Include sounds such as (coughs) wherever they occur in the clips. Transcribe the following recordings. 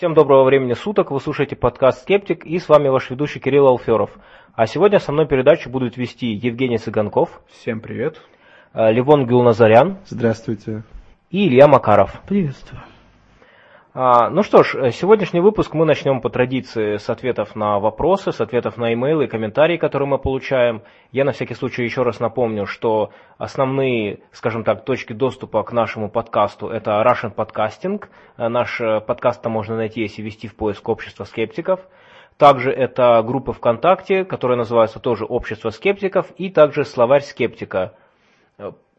Всем доброго времени суток, вы слушаете подкаст «Скептик» и с вами ваш ведущий Кирилл Алферов. А сегодня со мной передачу будут вести Евгений Цыганков. Всем привет. Э, Левон Гюлназарян. Здравствуйте. И Илья Макаров. Приветствую. А, ну что ж, э, сегодняшний выпуск мы начнем по традиции с ответов на вопросы, с ответов на имейлы комментарии, которые мы получаем. Я на всякий случай еще раз напомню, что основные, скажем так, точки доступа к нашему подкасту это Russian Podcasting. Э, наш э, подкаст там можно найти, если ввести в поиск общества скептиков. Также это группа ВКонтакте, которая называется тоже «Общество скептиков», и также «Словарь скептика»,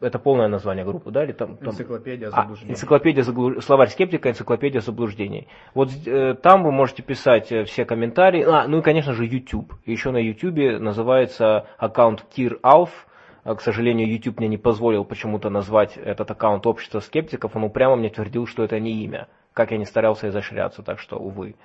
это полное название группы, да? Или там, там... Энциклопедия а, заблуждений. А, энциклопедия заблуж... Словарь скептика, энциклопедия заблуждений. Вот э, там вы можете писать э, все комментарии. А, ну и, конечно же, YouTube. Еще на YouTube называется аккаунт Кир Алф. К сожалению, YouTube мне не позволил почему-то назвать этот аккаунт общества скептиков. Он упрямо мне твердил, что это не имя. Как я не старался изощряться, так что, увы.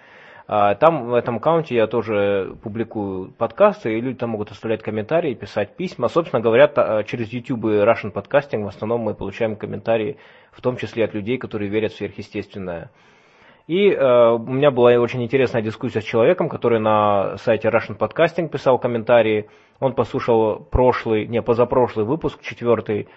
А, там в этом аккаунте я тоже публикую подкасты, и люди там могут оставлять комментарии, писать письма. Собственно говоря, через YouTube и Russian Podcasting в основном мы получаем комментарии, в том числе от людей, которые верят в сверхъестественное. И э, у меня была очень интересная дискуссия с человеком, который на сайте Russian Podcasting писал комментарии. Он послушал прошлый, не, позапрошлый выпуск, четвертый,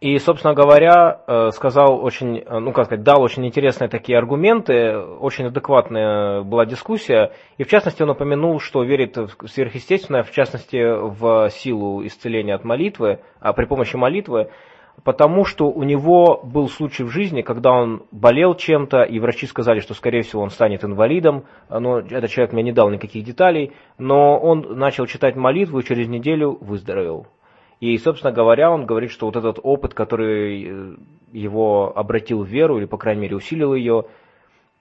и, собственно говоря, э, сказал очень, э, ну как сказать, дал очень интересные такие аргументы, очень адекватная была дискуссия, и в частности он упомянул, что верит в сверхъестественное, в частности в силу исцеления от молитвы, а при помощи молитвы, потому что у него был случай в жизни, когда он болел чем-то, и врачи сказали, что скорее всего он станет инвалидом, но этот человек мне не дал никаких деталей, но он начал читать молитву и через неделю выздоровел. И, собственно говоря, он говорит, что вот этот опыт, который э, его обратил в веру, или, по крайней мере, усилил ее,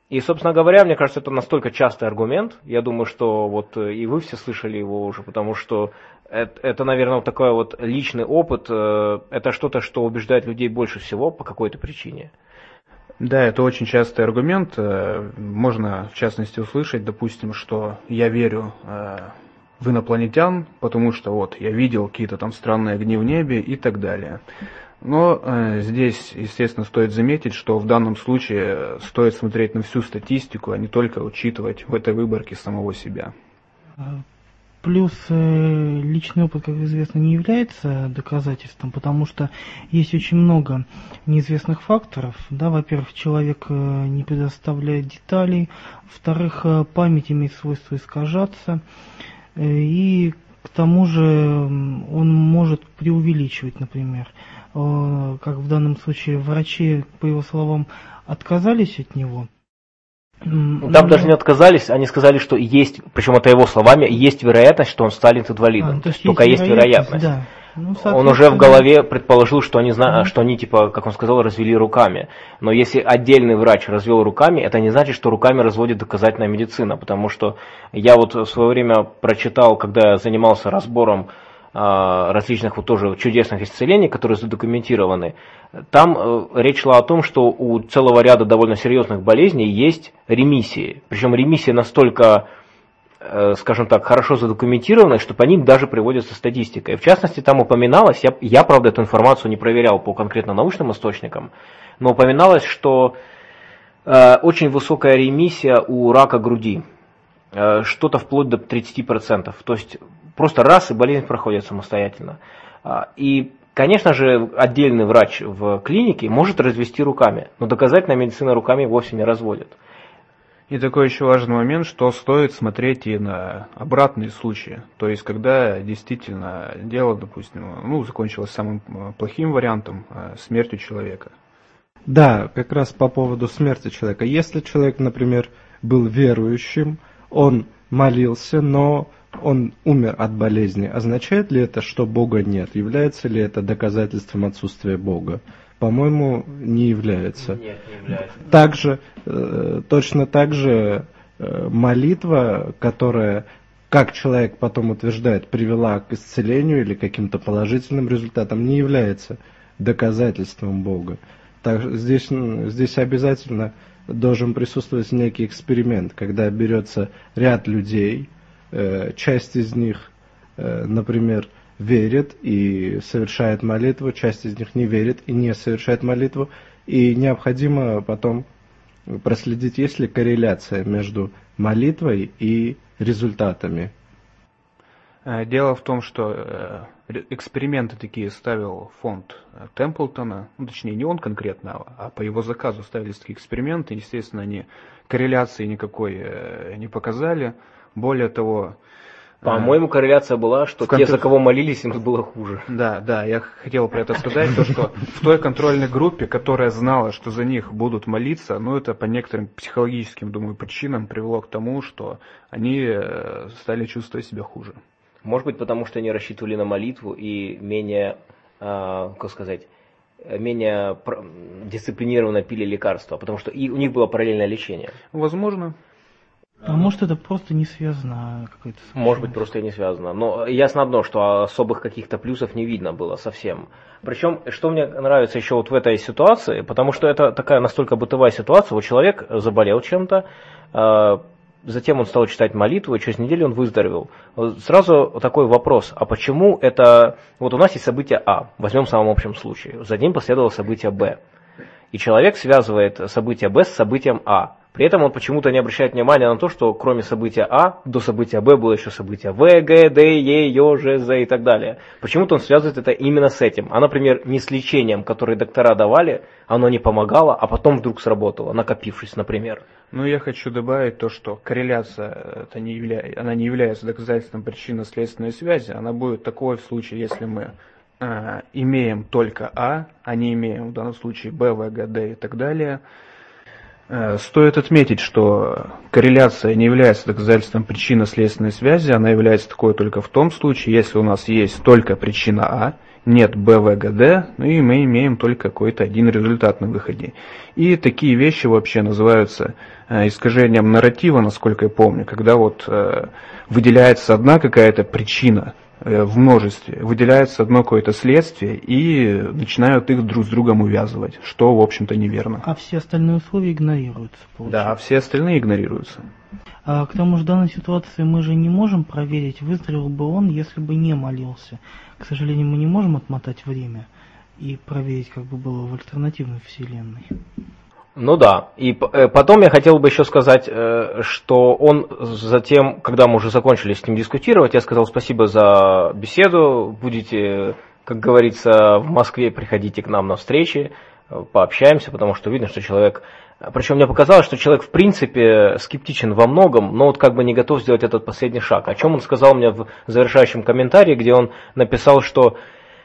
и, собственно говоря, мне кажется, это настолько частый аргумент, я думаю, что вот э, и вы все слышали его уже, потому что это, это наверное, вот такой вот личный опыт, э, это что-то, что убеждает людей больше всего по какой-то причине. Да, это очень частый аргумент. Можно, в частности, услышать, допустим, что я верю в инопланетян, потому что вот я видел какие-то там странные огни в небе и так далее. Но э, здесь, естественно, стоит заметить, что в данном случае стоит смотреть на всю статистику, а не только учитывать в этой выборке самого себя. А, плюс э, личный опыт, как известно, не является доказательством, потому что есть очень много неизвестных факторов. Да, во-первых, человек э, не предоставляет деталей, во-вторых, э, память имеет свойство искажаться. Э, и к тому же он может преувеличивать, например. Э, как в данном случае врачи, по его словам, отказались от него. Там Но... даже не отказались, они сказали, что есть, причем это его словами, есть вероятность, что он станет инвалидом. А, то есть Только есть вероятность. Есть вероятность. Да. Ну, он уже в голове предположил, что они, зна... что они, типа, как он сказал, развели руками. Но если отдельный врач развел руками, это не значит, что руками разводит доказательная медицина. Потому что я вот в свое время прочитал, когда я занимался разбором э, различных вот тоже чудесных исцелений, которые задокументированы, там э, речь шла о том, что у целого ряда довольно серьезных болезней есть ремиссии. Причем ремиссия настолько скажем так, хорошо задокументированы, что по ним даже приводится статистика. И в частности, там упоминалось, я, я правда эту информацию не проверял по конкретно научным источникам, но упоминалось, что э, очень высокая ремиссия у рака груди, э, что-то вплоть до 30%. То есть просто раз и болезнь проходит самостоятельно. Э, и Конечно же, отдельный врач в клинике может развести руками, но доказательная медицина руками вовсе не разводит. И такой еще важный момент, что стоит смотреть и на обратные случаи. То есть, когда действительно дело, допустим, ну, закончилось самым э, плохим вариантом, э, смертью человека. Да, как раз по поводу смерти человека. Если человек, например, был верующим, он молился, но он умер от болезни, означает ли это, что Бога нет? Является ли это доказательством отсутствия Бога? По-моему, не является. Нет, не является. Также, э, точно так же э, молитва, которая, как человек потом утверждает, привела к исцелению или каким-то положительным результатам, не является доказательством Бога. Так, здесь, здесь обязательно должен присутствовать некий эксперимент, когда берется ряд людей, э, часть из них, например, верит и совершает молитву, часть из них не верит и не совершает молитву, и необходимо потом проследить, есть ли корреляция между молитвой и результатами. Э, дело в том, что э, эксперименты такие ставил фонд Темплтона, ну, точнее не он конкретно, а по его заказу ставились такие эксперименты, естественно, они корреляции никакой э, не показали. Более того, по-моему, корреляция была, что те, контр... за кого молились, им было хуже. Да, да, я хотел про это сказать, то, что в той контрольной группе, которая знала, что за них будут молиться, ну, это по некоторым психологическим, думаю, причинам привело к тому, что они э, стали чувствовать себя хуже. Может быть, потому что они рассчитывали на молитву и менее, э, как сказать, менее дисциплинированно пили лекарства, потому что и у них было параллельное лечение. Возможно. А может это просто не связано а какой-то Может быть просто и не связано. Но ясно одно, что особых каких-то плюсов не видно было совсем. Причем, что мне нравится еще вот в этой ситуации, потому что это такая настолько бытовая ситуация, вот человек заболел чем-то, а, затем он стал читать молитву, и через неделю он выздоровел. Сразу такой вопрос, а почему это... Вот у нас есть событие А, возьмем в самом общем случае, за ним последовало событие Б. И человек связывает событие Б с событием А. При этом он почему-то не обращает внимания на то, что кроме события А, до события Б было еще события В, Г, Д, Е, Ё, Ж, З и так далее. Почему-то он связывает это именно с этим. А, например, не с лечением, которое доктора давали, оно не помогало, а потом вдруг сработало, накопившись, например. Ну, я хочу добавить то, что корреляция, это не является, она не является доказательством причинно-следственной связи. Она будет такой в случае, если мы э, имеем только А, а не имеем в данном случае Б, В, Г, Д и так далее – Э, стоит отметить, что корреляция не является доказательством причинно-следственной связи, она является такой только в том случае, если у нас есть только причина А, нет Б, В, Г, Д, ну и мы имеем только какой-то один результат на выходе. И такие вещи вообще называются э, искажением нарратива, насколько я помню, когда вот э, выделяется одна какая-то причина, Э, в множестве, выделяется одно какое-то следствие и начинают их друг с другом увязывать, что, в общем-то, неверно. А все остальные условия игнорируются, получается. Да, все остальные игнорируются. А, к тому же в данной ситуации мы же не можем проверить, выздоровел бы он, если бы не молился. К сожалению, мы не можем отмотать время и проверить, как бы было в альтернативной вселенной. Ну да. И э, потом я хотел бы еще сказать, э, что он затем, когда мы уже закончили с ним дискутировать, я сказал спасибо за беседу, будете, как говорится, в Москве, приходите к нам на встречи, э, пообщаемся, потому что видно, что человек... Причем мне показалось, что человек в принципе скептичен во многом, но вот как бы не готов сделать этот последний шаг. О чем он сказал мне в завершающем комментарии, где он написал, что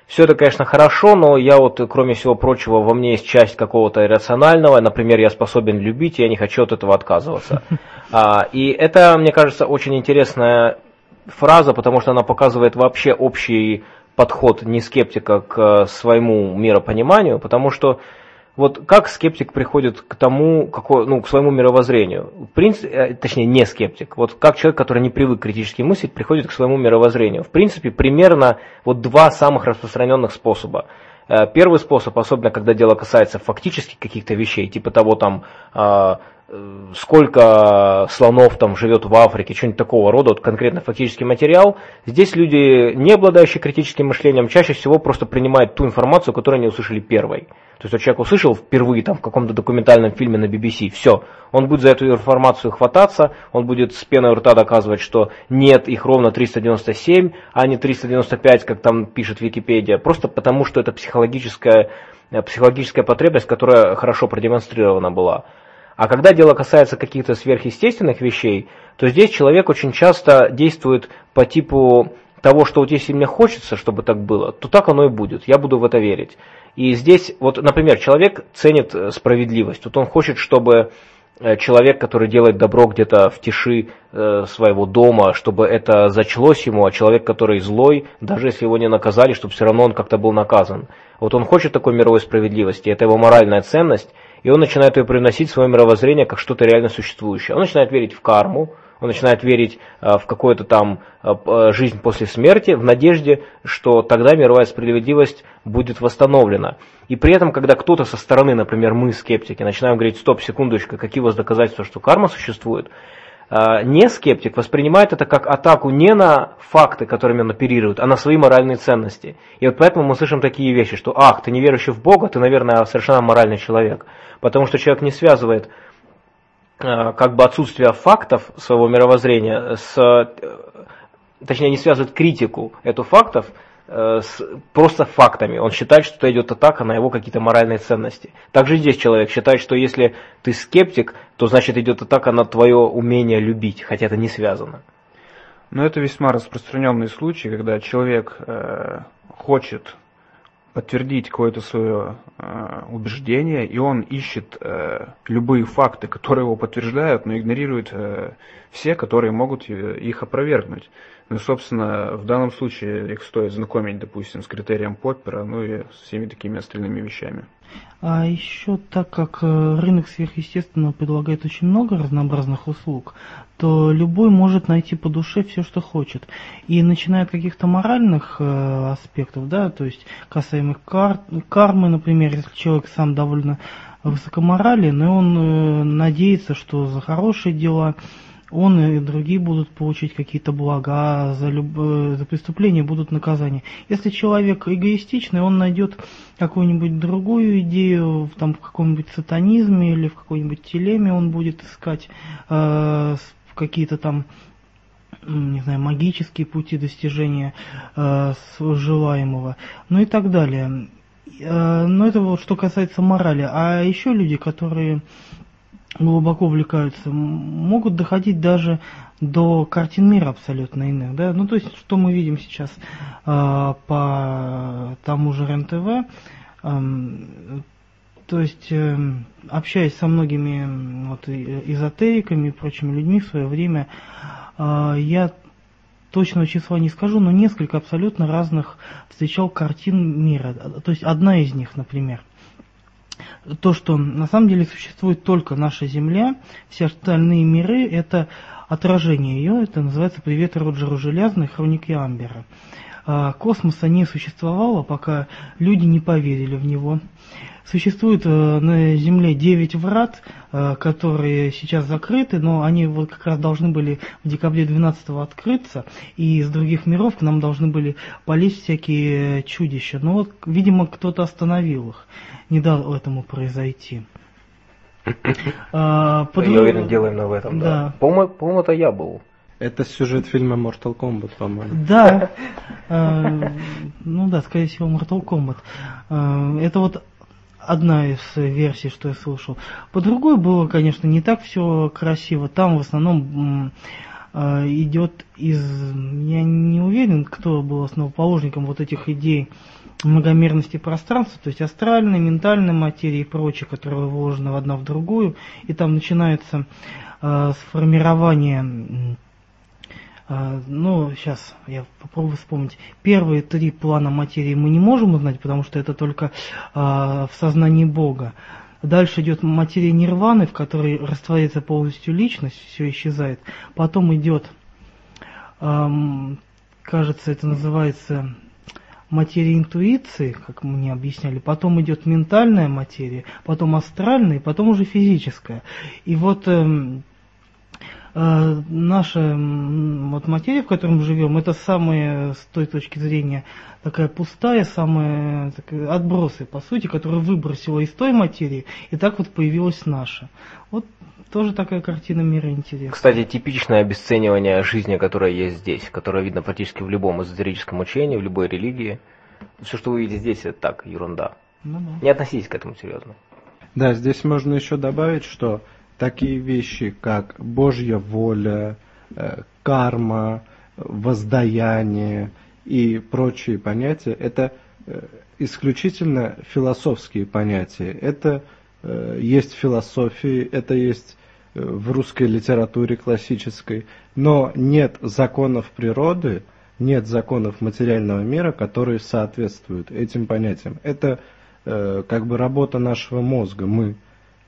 все это, конечно, хорошо, но я вот, кроме всего прочего, во мне есть часть какого-то иррационального. Например, я способен любить, и я не хочу от этого отказываться. (laughs) А, и это, мне кажется, очень интересная фраза, потому что она показывает вообще общий подход не скептика к своему миропониманию, потому что вот как скептик приходит к тому, какой, ну, к своему мировоззрению? В принципе, э, точнее, не скептик. Вот как человек, который не привык критически мыслить, приходит к своему мировоззрению. В принципе, примерно вот два самых распространенных способа. Э, первый способ, особенно когда дело касается фактически каких-то вещей, типа того там, а, сколько слонов там живет в Африке, что-нибудь такого рода, вот конкретно фактический материал. Здесь люди, не обладающие критическим мышлением, чаще всего просто принимают ту информацию, которую они услышали первой. То есть вот человек услышал впервые там в каком-то документальном фильме на BBC, все, он будет за эту информацию хвататься, он будет с пеной у рта доказывать, что нет, их ровно 397, а не 395, как там пишет Википедия, просто потому что это психологическая, э, психологическая потребность, которая хорошо продемонстрирована была. А когда дело касается каких-то сверхъестественных вещей, то здесь человек очень часто действует по типу того, что вот если мне хочется, чтобы так было, то так оно и будет, я буду в это верить. И здесь, вот, например, человек ценит э, справедливость, вот он хочет, чтобы э, человек, который делает добро где-то в тиши э, своего дома, чтобы это зачлось ему, а человек, который злой, даже если его не наказали, чтобы все равно он как-то был наказан. Вот он хочет такой мировой справедливости, это его моральная ценность, и он начинает ее приносить в свое мировоззрение как что-то реально существующее. Он начинает верить в карму, он начинает верить э, в какую-то там э, э, жизнь после смерти, в надежде, что тогда мировая справедливость будет восстановлена. И при этом, когда кто-то со стороны, например, мы, скептики, начинаем говорить, стоп, секундочку, какие у вас доказательства, что карма существует, не скептик воспринимает это как атаку не на факты, которыми он оперирует, а на свои моральные ценности. И вот поэтому мы слышим такие вещи, что ах, ты не верующий в Бога, ты, наверное, совершенно моральный человек. Потому что человек не связывает э, как бы отсутствие фактов своего мировоззрения с, э, точнее, не связывает критику эту фактов с просто фактами. Он считает, что идет атака на его какие-то моральные ценности. Также здесь человек считает, что если ты скептик, то значит идет атака на твое умение любить, хотя это не связано. Но это весьма распространенный случай, когда человек э, хочет подтвердить какое-то свое э, убеждение, и он ищет э, любые факты, которые его подтверждают, но игнорирует э, все, которые могут э, их опровергнуть. Ну, собственно, в данном случае их стоит знакомить, допустим, с критерием Поппера, ну и с всеми такими остальными вещами. А еще так как э, рынок сверхъестественного предлагает очень много разнообразных услуг, то любой может найти по душе все, что хочет. И начиная от каких-то моральных э, аспектов, да, то есть касаемых кар кармы, например, если человек сам довольно высокоморален, и он э, надеется, что за хорошие дела он и другие будут получить какие-то блага, за, люб... Э, за преступление будут наказания. Если человек эгоистичный, он найдет какую-нибудь другую идею там, в каком-нибудь сатанизме или в какой-нибудь телеме он будет искать э, какие-то там не знаю, магические пути достижения э, желаемого, ну и так далее. Э, но это вот что касается морали. А еще люди, которые глубоко увлекаются, могут доходить даже до картин мира абсолютно иных. Да? Ну, то есть, что мы видим сейчас э, по тому же РЕН-ТВ, э, то есть, э, общаясь со многими вот, эзотериками и прочими людьми в свое время, э, я точного числа не скажу, но несколько абсолютно разных встречал картин мира. То есть, одна из них, например – то, что на самом деле существует только наша Земля, все остальные миры это отражение ее, это называется «Привет Роджеру Железной. Хроники Амбера». А, космоса не существовало, пока люди не поверили в него. Существует э, на Земле 9 врат, э, которые сейчас закрыты, но они вот как раз должны были в декабре 12 открыться, и из других миров к нам должны были полезть всякие чудища. Но вот, видимо, кто-то остановил их, не дал этому произойти. (coughs) А, под... Я уверен, делаем в этом, да. да. По-моему, это я был. Это сюжет фильма Mortal Kombat, по-моему. Да. (laughs) Э, ну да, скорее всего, Mortal Kombat. Это вот одна из версий, что я слышал. По другой было, конечно, не так все красиво. Там в основном э, идет из... Я не уверен, кто был основоположником вот этих идей многомерности пространства, то есть астральной, ментальной материи и прочее, которые в одна в другую. И там начинается э, сформирование ну, сейчас я попробую вспомнить. Первые три плана материи мы не можем узнать, потому что это только а, в сознании Бога. Дальше идет материя нирваны, в которой растворяется полностью личность, все исчезает. Потом идет, эм, кажется, это называется материя интуиции, как мне объясняли. Потом идет ментальная материя, потом астральная, потом уже физическая. И вот эм, наша вот материя, в которой мы живем, это самая, с той точки зрения, такая пустая, самая такая, отбросы, по сути, которая выбросила из той материи, и так вот появилась наша. Вот тоже такая картина мира интересная. Кстати, типичное обесценивание жизни, которая есть здесь, которое видно практически в любом эзотерическом учении, в любой религии. Все, что вы видите здесь, это так, ерунда. Ну, да. Не относитесь к этому серьезно. Да, здесь можно еще добавить, что такие вещи, как Божья воля, э, карма, воздаяние и прочие понятия, это э, исключительно философские понятия. Это э, есть философии, это есть в русской литературе классической, но нет законов природы, нет законов материального мира, которые соответствуют этим понятиям. Это как бы работа нашего мозга. Мы Э,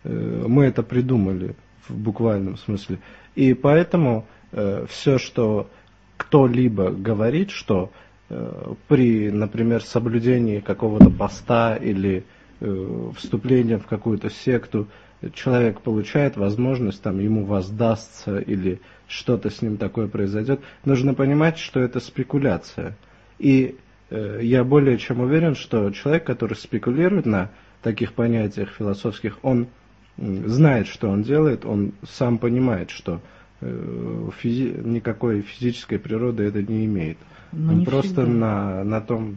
мы это придумали в буквальном смысле. И поэтому э, все, что кто-либо говорит, что э, при, например, соблюдении какого-то поста или э, вступления в какую-то секту, человек получает возможность, там, ему воздастся или что-то с ним такое произойдет, нужно понимать, что это спекуляция. И э, я более чем уверен, что человек, который спекулирует на таких понятиях философских, он знает, что он делает, он сам понимает, что э, физи никакой физической природы это не имеет. Но он просто на, на том,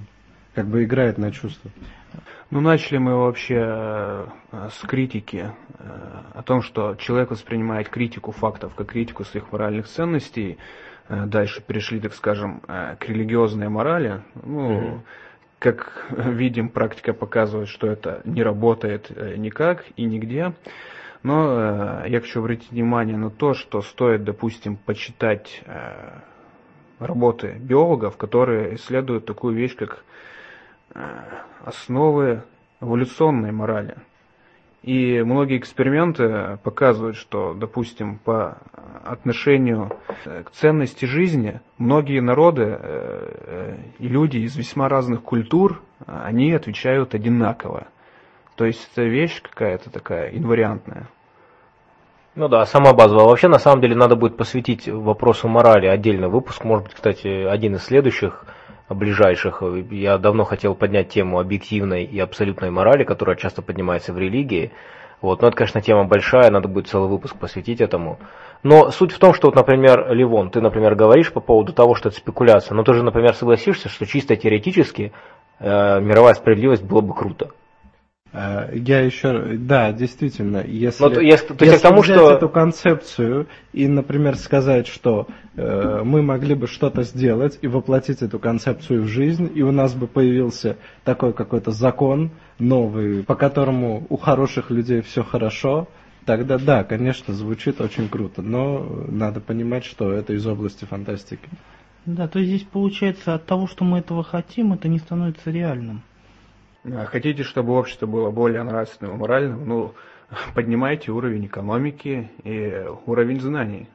как бы играет на чувства. Ну, начали мы вообще э, с критики, э, о том, что человек воспринимает критику фактов как критику своих моральных ценностей. Дальше перешли, так скажем, к религиозной морали. Ну, mm-hmm. Как видим, практика показывает, что это не работает никак и нигде. Но я хочу обратить внимание на то, что стоит, допустим, почитать работы биологов, которые исследуют такую вещь, как основы эволюционной морали. И многие эксперименты показывают, что, допустим, по отношению к ценности жизни, многие народы э, э, и люди из весьма разных культур, они отвечают одинаково. То есть это вещь какая-то такая инвариантная. Ну да, сама базовая. Вообще, на самом деле, надо будет посвятить вопросу морали отдельный выпуск. Может быть, кстати, один из следующих – ближайших. Я давно хотел поднять тему объективной и абсолютной морали, которая часто поднимается в религии. Вот. Но это, конечно, тема большая, надо будет целый выпуск посвятить этому. Но суть в том, что, вот, например, Ливон, ты, например, говоришь по поводу того, что это спекуляция, но ты же, например, согласишься, что чисто теоретически э, мировая справедливость было бы круто. Э, я еще, да, действительно, если, Но, если, то если тому, взять что... эту концепцию и, например, сказать, что э, мы могли бы что-то сделать и воплотить эту концепцию в жизнь, и у нас бы появился такой какой-то закон новый, по которому у хороших людей все хорошо, тогда да, конечно, звучит очень круто, но надо понимать, что это из области фантастики. Да, то есть здесь получается от того, что мы этого хотим, это не становится реальным. А хотите, чтобы общество было более нравственным и моральным, ну, поднимайте уровень экономики и уровень знаний.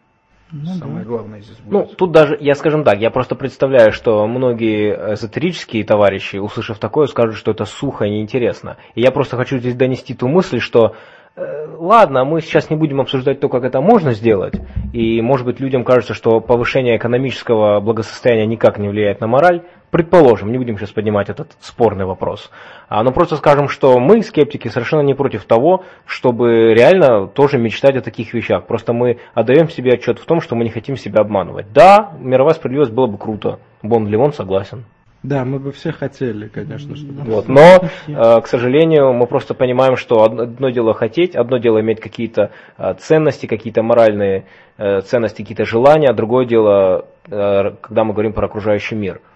Ну, Самое да. главное здесь будет. Ну, тут даже, я скажем так, я просто представляю, что многие эзотерические товарищи, услышав такое, скажут, что это сухо и неинтересно. И я просто хочу здесь донести ту мысль, что ладно, мы сейчас не будем обсуждать то, как это можно сделать, и может быть людям кажется, что повышение экономического благосостояния никак не влияет на мораль. Предположим, не будем сейчас поднимать этот спорный вопрос, а, но просто скажем, что мы, скептики, совершенно не против того, чтобы реально тоже мечтать о таких вещах. Просто мы отдаем себе отчет в том, что мы не хотим себя обманывать. Да, мировая справедливость было бы круто. Бон Левон согласен. Да, мы бы все хотели, конечно, чтобы... Вот, но, э, к сожалению, мы просто понимаем, что одно дело хотеть, одно дело иметь какие-то э, ценности, какие-то моральные э, ценности, какие-то желания, а другое дело, когда мы говорим про окружающий мир –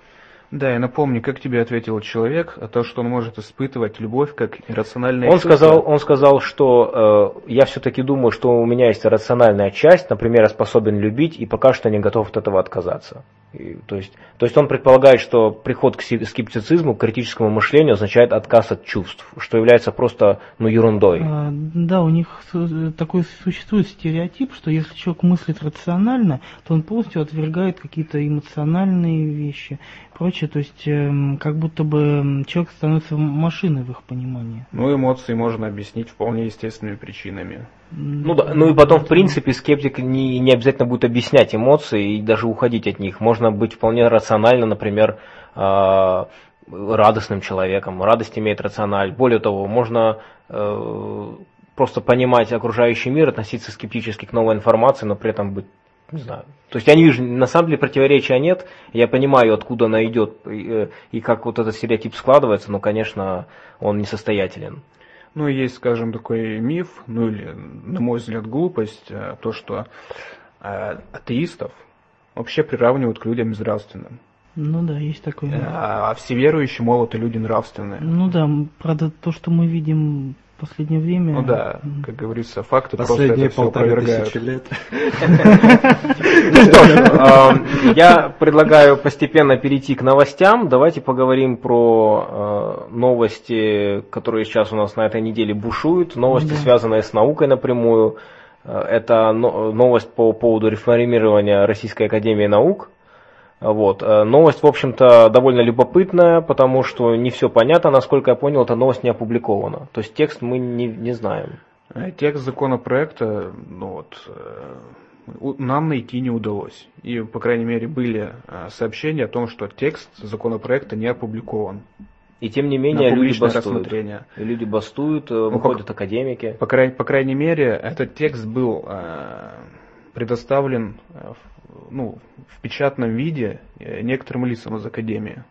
да, я напомню, как тебе ответил человек, о том, что он может испытывать любовь как иррациональное он чувство. Сказал, он сказал, что э, я все-таки думаю, что у меня есть рациональная часть, например, я способен любить и пока что не готов от этого отказаться. И, то, есть, то есть он предполагает, что приход к скептицизму, к критическому мышлению означает отказ от чувств, что является просто ну, ерундой. А, да, у них такой существует стереотип, что если человек мыслит рационально, то он полностью отвергает какие-то эмоциональные вещи прочее, то есть э, как будто бы человек становится машиной в их понимании. Ну, эмоции можно объяснить вполне естественными причинами. Ну да, ну и потом, в принципе, скептик не, не обязательно будет объяснять эмоции и даже уходить от них. Можно быть вполне рационально, например, э, радостным человеком. Радость имеет рациональ. Более того, можно э, просто понимать окружающий мир, относиться скептически к новой информации, но при этом быть не знаю. То есть я не вижу, на самом деле противоречия нет. Я понимаю, откуда она идет и, э, и как вот этот стереотип складывается, но, конечно, он несостоятелен. Ну, есть, скажем, такой миф, ну или, на мой взгляд, глупость, э, то, что э, атеистов вообще приравнивают к людям безнравственным. Ну да, есть такое. А, а все верующие, мол, это люди нравственные. Ну да, правда, то, что мы видим последнее время... Ну да, как говорится, факты Последние просто это все опровергают. лет. Ну что ж, я предлагаю постепенно перейти к новостям. Давайте поговорим про новости, которые сейчас у нас на этой неделе бушуют. Новости, связанные с наукой напрямую. Это новость по поводу реформирования Российской Академии Наук. Вот. Э, новость, в общем-то, довольно любопытная, потому что не все понятно. Насколько я понял, эта новость не опубликована. То есть текст мы не, не знаем. Э, текст законопроекта, ну вот, э, нам найти не удалось. И, по крайней мере, были сообщения о том, что текст законопроекта не опубликован. И тем не менее люди бастуют. люди бастуют, Ну, выходят академики. По, край- по крайней мере, этот текст был э, предоставлен ну, в печатном виде э, некоторым лицам из Академии.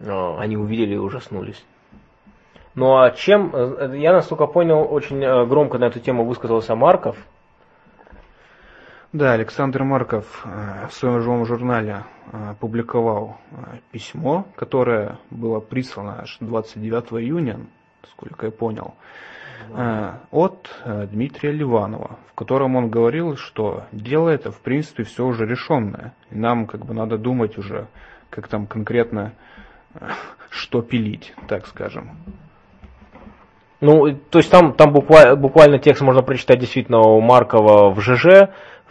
А, Они увидели и ужаснулись. Ну а чем, э, я насколько понял, очень э, громко на эту тему высказался Марков. Да, Александр Марков э, в своем живом журнале э, публиковал э, письмо, которое было прислано аж 29 июня, сколько я понял, э, от э, Дмитрия Ливанова, в котором он говорил, что дело это в принципе все уже решенное. И нам как бы надо думать уже, как там конкретно э, что пилить, так скажем. Ну, то есть там, там буквально, буквально текст можно прочитать действительно у Маркова в ЖЖ.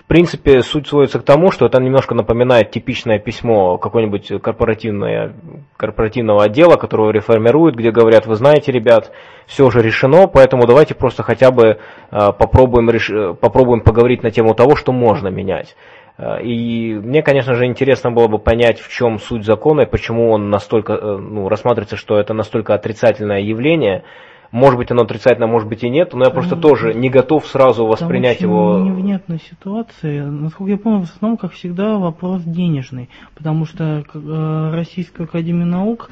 Принципе, суть сводится к тому, что это немножко напоминает типичное письмо корпоративное, корпоративного отдела, которого реформируют, где говорят, вы знаете, ребят, все уже решено, поэтому давайте просто хотя бы э, попробуем, реш- попробуем поговорить на тему того, что можно менять. Э, И мне, конечно же, интересно было бы понять, в чем суть закона и почему он настолько, э, ну, рассматривается, что это настолько отрицательное явление. Может быть, оно отрицательно, может быть и нет, но я просто Ну, тоже не готов сразу воспринять Там его. невнятная ситуация. Насколько я помню, в основном, как всегда, вопрос денежный. Потому что э, Российская Академия Наук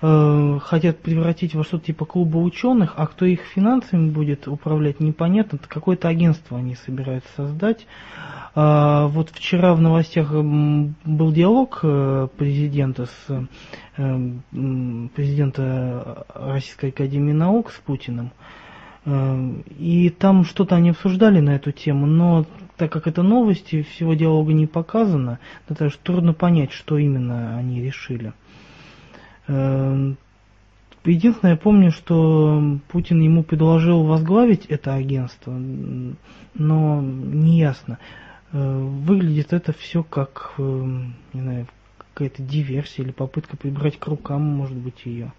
э, хотят превратить во что-то типа клуба ученых, а кто их финансами будет управлять, непонятно. Это какое-то агентство они собираются создать. А, вот вчера в новостях был диалог э, президента с э, президента Российской Академии Наук с Путиным. Э, И там что-то они обсуждали на эту тему, но так как это новости, всего диалога не показано, то даже трудно понять, что именно они решили. Э, Единственное, я помню, что Путин ему предложил возглавить это агентство, но неясно. Э, Выглядит это все как, не знаю, какая-то диверсия или попытка прибрать к рукам, может быть, ее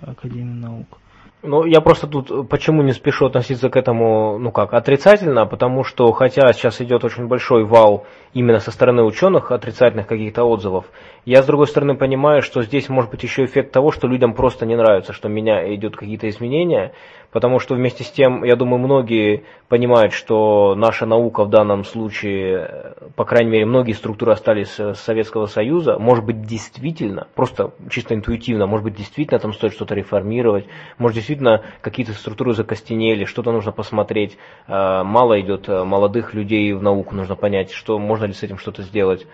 Академию наук. Ну, я просто тут почему не спешу относиться к этому, ну как, отрицательно, потому что хотя сейчас идет очень большой вал именно со стороны ученых отрицательных каких-то отзывов, я с другой стороны понимаю, что здесь может быть еще эффект того, что людям просто не нравится, что меня идут какие-то изменения, потому что вместе с тем, я думаю, многие понимают, что наша наука в данном случае, по крайней мере, многие структуры остались с Советского Союза, может быть, действительно, просто чисто интуитивно, может быть, действительно там стоит что-то реформировать, может, действительно какие-то структуры закостенели, что-то нужно посмотреть, Э, мало идет э, молодых людей в науку, нужно понять, что можно ли с этим что-то сделать.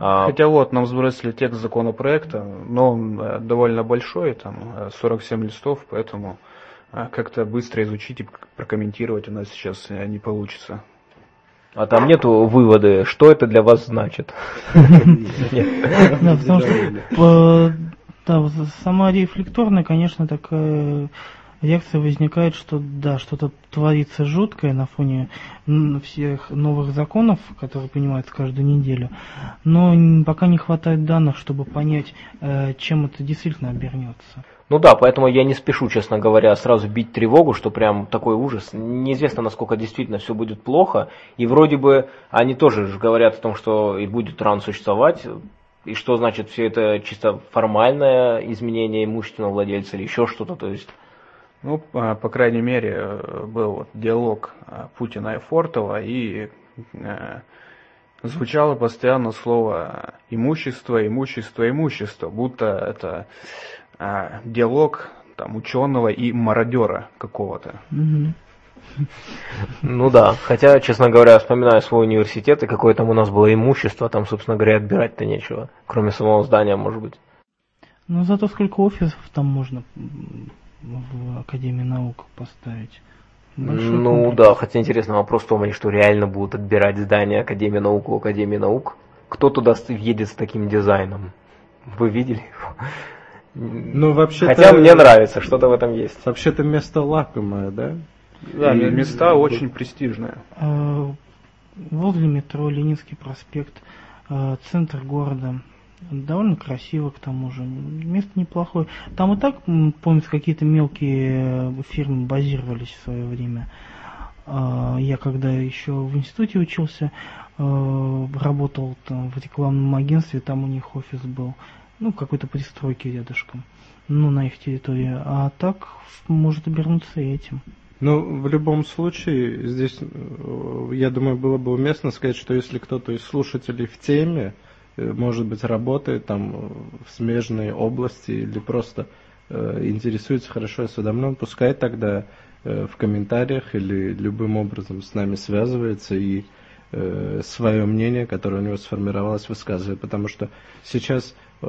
А, Хотя вот нам сбросили текст законопроекта, но он э, довольно большой, там э, 47 листов, поэтому э, как-то быстро изучить и прокомментировать у нас сейчас э, не получится. а там нету выводы, что это для вас значит. Да, потому что сама рефлекторная, конечно, такая реакция возникает, что да, что-то творится жуткое на фоне всех новых законов, которые принимаются каждую неделю, но пока не хватает данных, чтобы понять, э, чем это действительно обернется. Ну да, поэтому я не спешу, честно говоря, сразу бить тревогу, что прям такой ужас. Неизвестно, насколько действительно все будет плохо. И вроде бы они тоже же говорят о том, что и будет ран существовать. И что значит все это чисто формальное изменение имущественного владельца или еще что-то. То есть Ну, по, по крайней мере, э, был диалог э, Путина и Фортова, и э, звучало постоянно слово имущество, имущество, имущество, будто это э, диалог там ученого и мародера какого-то. Ну да, хотя, честно говоря, вспоминаю свой университет, и какое там у нас было имущество, там, собственно говоря, отбирать-то нечего, кроме самого здания, может быть. Но зато сколько офисов там можно в Академии наук поставить. Большой ну комплекс. да, хотя интересный вопрос в том, они что реально будут отбирать здание Академии наук у Академии наук? Кто туда едет с таким дизайном? Вы видели его? Ну, вообще Хотя мне нравится, что-то в этом есть. Вообще-то место лакомое, да? Да, И- места очень престижные. Э, Возле метро Ленинский проспект, э, центр города. Довольно красиво к тому же. Место неплохое. Там и так, помнится, какие-то мелкие э, фирмы базировались в свое время. А, Я когда еще в институте учился, э, работал там в рекламном агентстве, там у них офис был. ну, какой-то пристройки рядышком, ну, на их территории. А так может обернуться и этим. Ну, в любом случае, здесь, э, я думаю, было бы уместно сказать, что если кто-то из слушателей в теме, может быть, работает там в смежной области или просто э, интересуется хорошо осведомлен, пускай тогда э, в комментариях или любым образом с нами связывается и э, свое мнение, которое у него сформировалось, высказывает. Потому что сейчас э,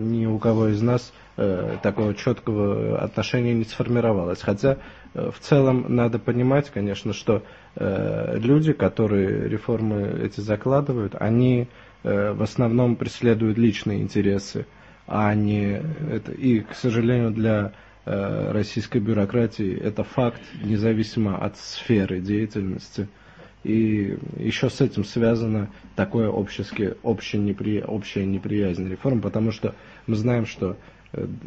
ни у кого из нас э, такого четкого отношения не сформировалось. Хотя Э, в целом надо понимать, конечно, что э, люди, которые реформы эти закладывают, они э, в основном преследуют личные интересы, а не это. И, к сожалению, для э, российской бюрократии это факт, независимо от сферы деятельности. И еще с этим связано такое общески, общая, непри, общая неприязнь реформ, потому что мы знаем, что Э,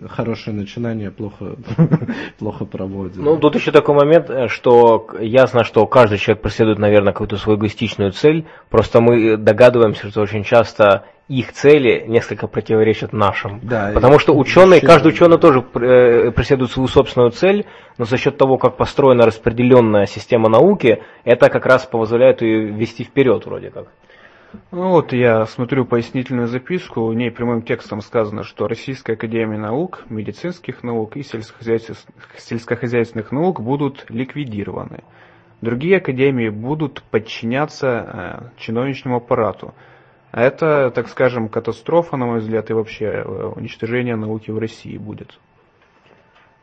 хорошее начинание плохо, (laughs) плохо проводит. Ну, тут еще такой момент, э, что ясно, что каждый человек преследует, наверное, какую-то свою эгоистичную цель, просто мы догадываемся, что очень часто их цели несколько противоречат нашим. Да, Потому что ученые, каждый ученый тоже э, преследует свою собственную цель, но за счет того, как построена распределенная система науки, это как раз позволяет ее вести вперед вроде как. Ну вот я смотрю пояснительную записку, в ней прямым текстом сказано, что Российская Академия Наук, Медицинских Наук и Сельскохозяйственных, сельскохозяйственных Наук будут ликвидированы. Другие академии будут подчиняться э, чиновничному аппарату. Это, так скажем, катастрофа, на мой взгляд, и вообще э, уничтожение науки в России будет.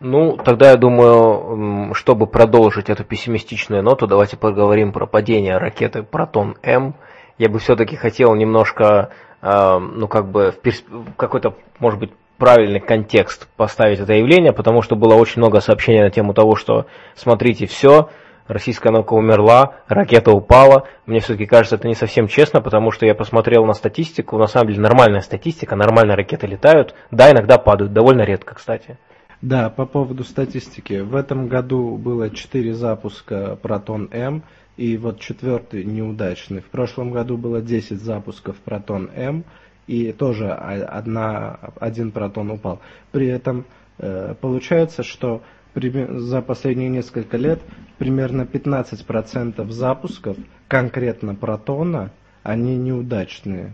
Ну, тогда я думаю, чтобы продолжить эту пессимистичную ноту, давайте поговорим про падение ракеты Протон-М я бы все-таки хотел немножко, э, ну как бы в, персп... какой-то, может быть, правильный контекст поставить это явление, потому что было очень много сообщений на тему того, что смотрите, все, российская наука умерла, ракета упала. Мне все-таки кажется, это не совсем честно, потому что я посмотрел на статистику, на самом деле нормальная статистика, нормальные ракеты летают, да, иногда падают, довольно редко, кстати. Да, по поводу статистики. В этом году было 4 запуска Протон-М, и вот четвертый неудачный. В прошлом году было 10 запусков Протон-М, и тоже одна, один протон упал. При этом э, получается, что за последние несколько лет примерно 15% запусков конкретно протона, они неудачные.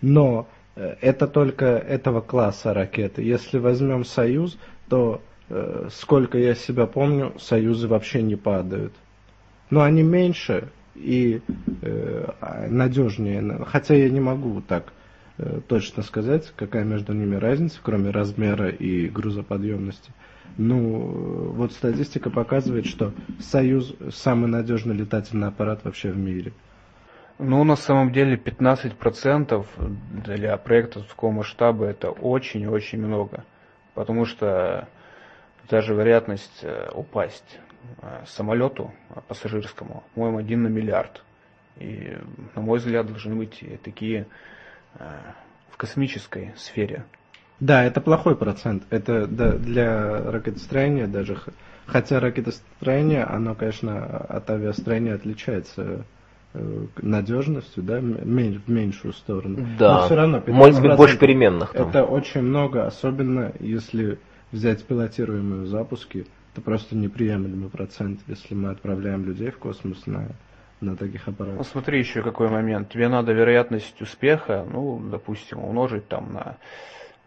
Но э, это только этого класса ракеты. Если возьмем Союз, то э, сколько я себя помню, Союзы вообще не падают но они меньше и э, надежнее. Хотя я не могу так э, точно сказать, какая между ними разница, кроме размера и грузоподъемности. Ну, вот статистика показывает, что Союз самый надежный летательный аппарат вообще в мире. Ну, на самом деле 15% для проекта такого масштаба это очень-очень много. Потому что даже вероятность э, упасть самолету пассажирскому, по-моему, один на миллиард. И, на мой взгляд, должны быть такие э, в космической сфере. Да, это плохой процент. Это да, для ракетостроения даже, хотя ракетостроение, оно, конечно, от авиастроения отличается э, надежностью, да, в меньшую сторону. Да, Но все равно может быть больше переменных. Там. Это очень много, особенно если взять пилотируемые запуски это просто неприемлемый процент, если мы отправляем людей в космос на, на таких аппаратах. Ну, смотри еще какой момент. Тебе надо вероятность успеха, ну, допустим, умножить там на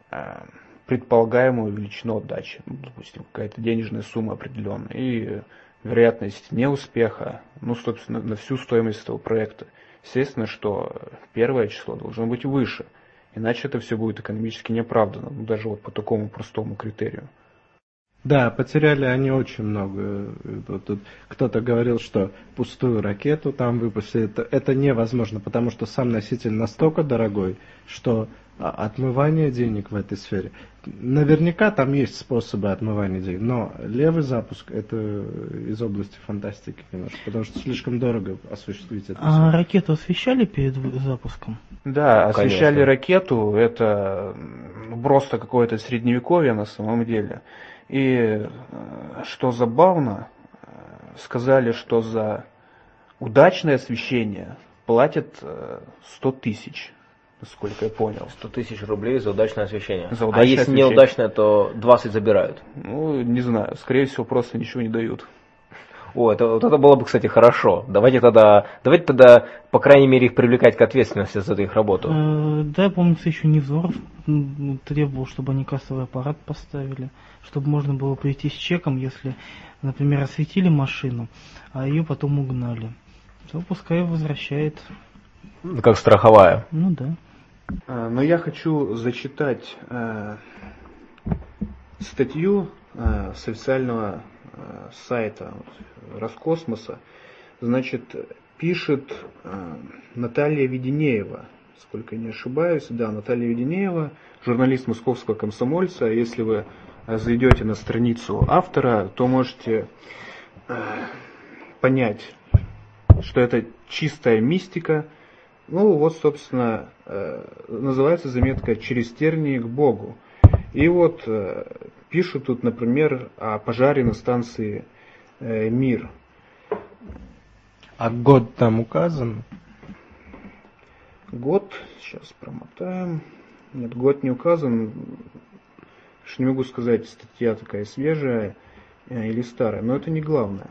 э, предполагаемую величину отдачи. Ну, допустим, какая-то денежная сумма определенная. И вероятность неуспеха, ну, собственно, на всю стоимость этого проекта. Естественно, что первое число должно быть выше. Иначе это все будет экономически неоправданно, ну, даже вот по такому простому критерию. Да, потеряли они очень много. Тут кто-то говорил, что пустую ракету там выпустили. Это, это невозможно, потому что сам носитель настолько дорогой, что отмывание денег в этой сфере. Наверняка там есть способы отмывания денег, но левый запуск это из области фантастики немножко, потому что слишком дорого осуществить это. А ракету освещали перед запуском? Да, освещали Конечно. ракету, это просто какое-то средневековье на самом деле. И э, что забавно, э, сказали, что за удачное освещение платят 100 э, тысяч. насколько я понял. 100 тысяч рублей за удачное освещение. За а удачное если освещение. неудачное, то 20 забирают. Ну, не знаю, скорее всего, просто ничего не дают. О, это, вот это было бы, кстати, хорошо. Давайте тогда, давайте тогда, по крайней мере, их привлекать к ответственности за их работу. Э, Да, я помню, еще Невзоров требовал, чтобы они кассовый аппарат поставили, чтобы можно было прийти с чеком, если, например, осветили машину, а ее потом угнали. То пускай возвращает. Как страховая. Ну да. А, Но я хочу зачитать э, статью э, с официального э, сайта Роскосмоса. Значит, пишет э, Наталья Веденеева, сколько не ошибаюсь, да, Наталья Веденеева, журналист московского комсомольца. Если вы зайдете на страницу автора, то можете э, понять, что это чистая мистика. Ну вот, собственно, э, называется заметка «Через тернии к Богу». И вот э, пишут тут, например, о пожаре на станции э, «Мир». А год там указан? Год, сейчас промотаем. Нет, год не указан. Что не могу сказать, статья такая свежая э, или старая, но это не главное.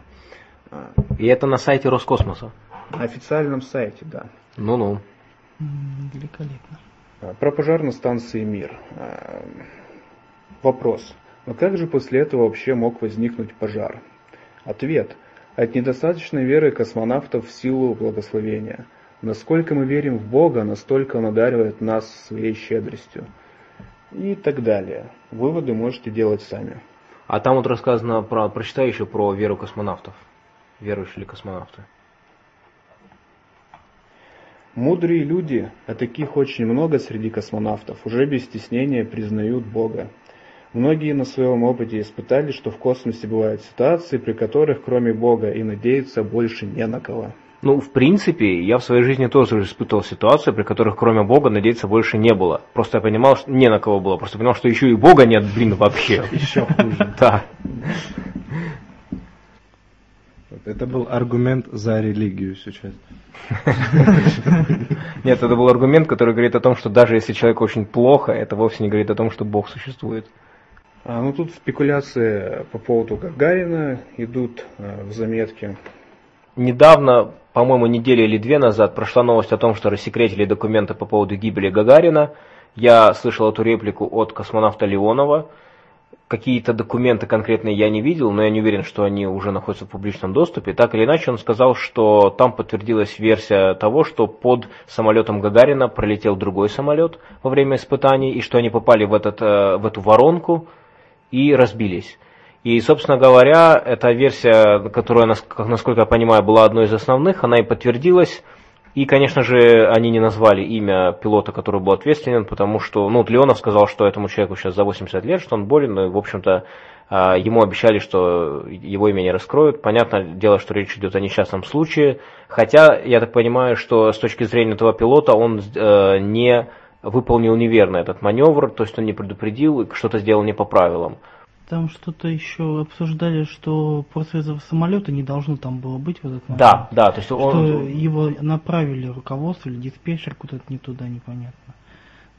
И это на сайте Роскосмоса. На официальном сайте, да. Ну-ну. Великолепно. Про пожар на станции «Мир». А, Вопрос. Но как же после этого вообще мог возникнуть пожар? Ответ. От недостаточной веры космонавтов в силу благословения. Насколько мы верим в Бога, настолько Он одаривает нас своей щедростью. И так далее. Выводы можете делать сами. А там вот рассказано про, прочитай еще про веру космонавтов. Верующие ли космонавты? Мудрые люди, а таких очень много среди космонавтов, уже без стеснения признают Бога. Многие на своем опыте испытали, что в космосе бывают ситуации, при которых кроме Бога и надеяться больше не на кого. Ну, в принципе, я в своей жизни тоже испытывал ситуацию, при которых кроме Бога надеяться больше не было. Просто я понимал, что не на кого было. Просто понимал, что еще и Бога нет, блин, вообще. Еще хуже. (laughs) Да. Вот Это был аргумент за религию сейчас. (laughs) Нет, это был аргумент, который говорит о том, что даже если человеку очень плохо, это вовсе не говорит о том, что Бог существует. А, ну тут спекуляции по поводу Гагарина идут э, в заметке. Недавно, по-моему, неделю или две назад прошла новость о том, что рассекретили документы по поводу гибели Гагарина. Я слышал эту реплику от космонавта Леонова. Какие-то документы конкретные я не видел, но я не уверен, что они уже находятся в публичном доступе. Так или иначе, он сказал, что там подтвердилась версия того, что под самолетом Гагарина пролетел другой самолет во время испытаний, и что они попали в, этот, э, в эту воронку и разбились. И, собственно говоря, эта версия, которая, насколько я понимаю, была одной из основных, она и подтвердилась. И, конечно же, они не назвали имя пилота, который был ответственен, потому что, ну, Леонов сказал, что этому человеку сейчас за 80 лет, что он болен, и, в общем-то, а, ему обещали, что его имя не раскроют. Понятное дело, что речь идет о несчастном случае, хотя, я так понимаю, что с точки зрения этого пилота он э, не выполнил неверно этот маневр, то есть он не предупредил и что-то сделал не по правилам. Там что-то еще обсуждали, что просто этого самолета не должно там было быть в этот момент. Да, да, то есть Что он... его направили руководство или диспетчер куда-то не туда, непонятно.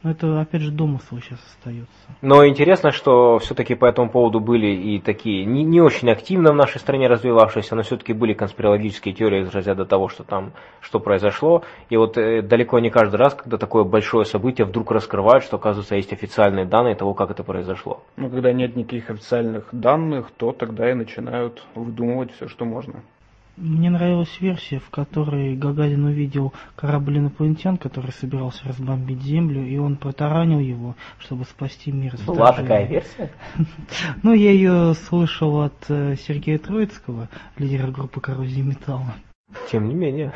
Но это, опять же, домысл сейчас остается. Но интересно, что все-таки по этому поводу были и такие не, не очень активно в нашей стране развивавшиеся, но все-таки были конспирологические теории из разряда того, что там, что произошло. И вот э, далеко не каждый раз, когда такое большое событие вдруг раскрывают, что, оказывается, есть официальные данные того, как это произошло. Но когда нет никаких официальных данных, то тогда и начинают выдумывать все, что можно. Мне нравилась версия, в которой Гагарин увидел корабль инопланетян, который собирался разбомбить Землю, и он протаранил его, чтобы спасти мир. Была такая версия? (laughs) Ну, я ее слышал от э, Сергея Троицкого, лидера группы коррозии металла. Тем не менее.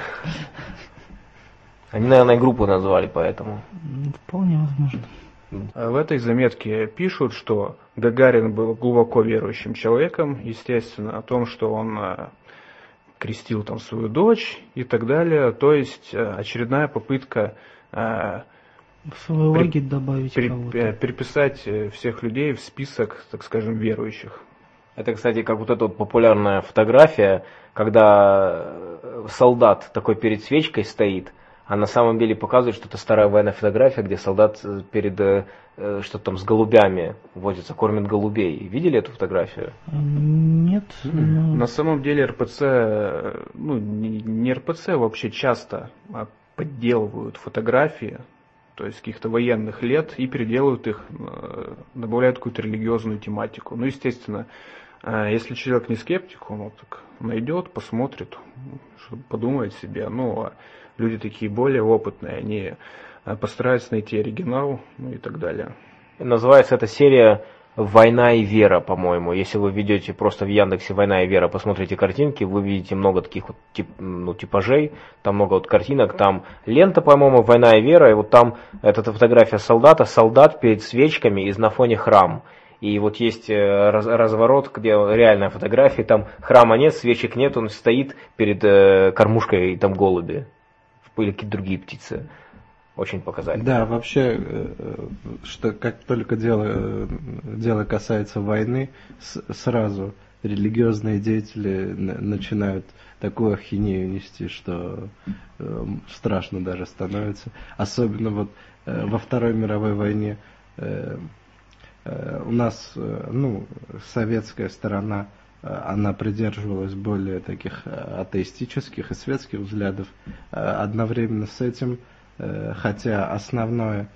Они, наверное, группу назвали поэтому. М, Вполне возможно. А В этой заметке пишут, что Гагарин был глубоко верующим человеком, естественно, о том, что он э, крестил там свою дочь и так далее. То есть э, очередная попытка э, В свой При- лагерь добавить пере- кого-то. э, переписать всех людей в список, так скажем, верующих. Это, кстати, как вот эта вот популярная фотография, когда солдат такой перед свечкой стоит, а на самом деле показывает, что это старая военная фотография, где солдат э, перед э, э, что там с голубями возится, кормит голубей. Видели эту фотографию? Нет. но- На самом деле РПЦ, ну не, не РПЦ вообще часто а подделывают фотографии, то есть каких-то военных лет и переделывают их, добавляют какую-то религиозную тематику. Ну, естественно, если человек не скептик, он вот так найдет, посмотрит, подумает себе. Ну, а люди такие более опытные, они э, постараются найти оригинал, ну и так далее. Называется эта серия «Война и вера», по-моему. Если вы ведете просто в Яндексе «Война и вера», посмотрите картинки, вы видите много таких вот тип, ну, типажей, там много вот картинок, там лента, по-моему, «Война и вера», и вот там эта фотография солдата, солдат перед свечками и на фоне храм. И вот есть э, раз- разворот, где реальная фотография, там храма нет, свечек нет, он стоит перед э, кормушкой, и там голуби. Или какие-то другие птицы. Очень показательно. Да, вообще, э, э, что как только дело, э, дело касается войны, с- сразу религиозные деятели на- начинают такую ахинею нести, что страшно даже становится. Особенно вот во Второй мировой войне у нас, ну, советская сторона, она придерживалась более таких э, атеистических и светских взглядов. Э, Одновременно с этим Э, хотя основное,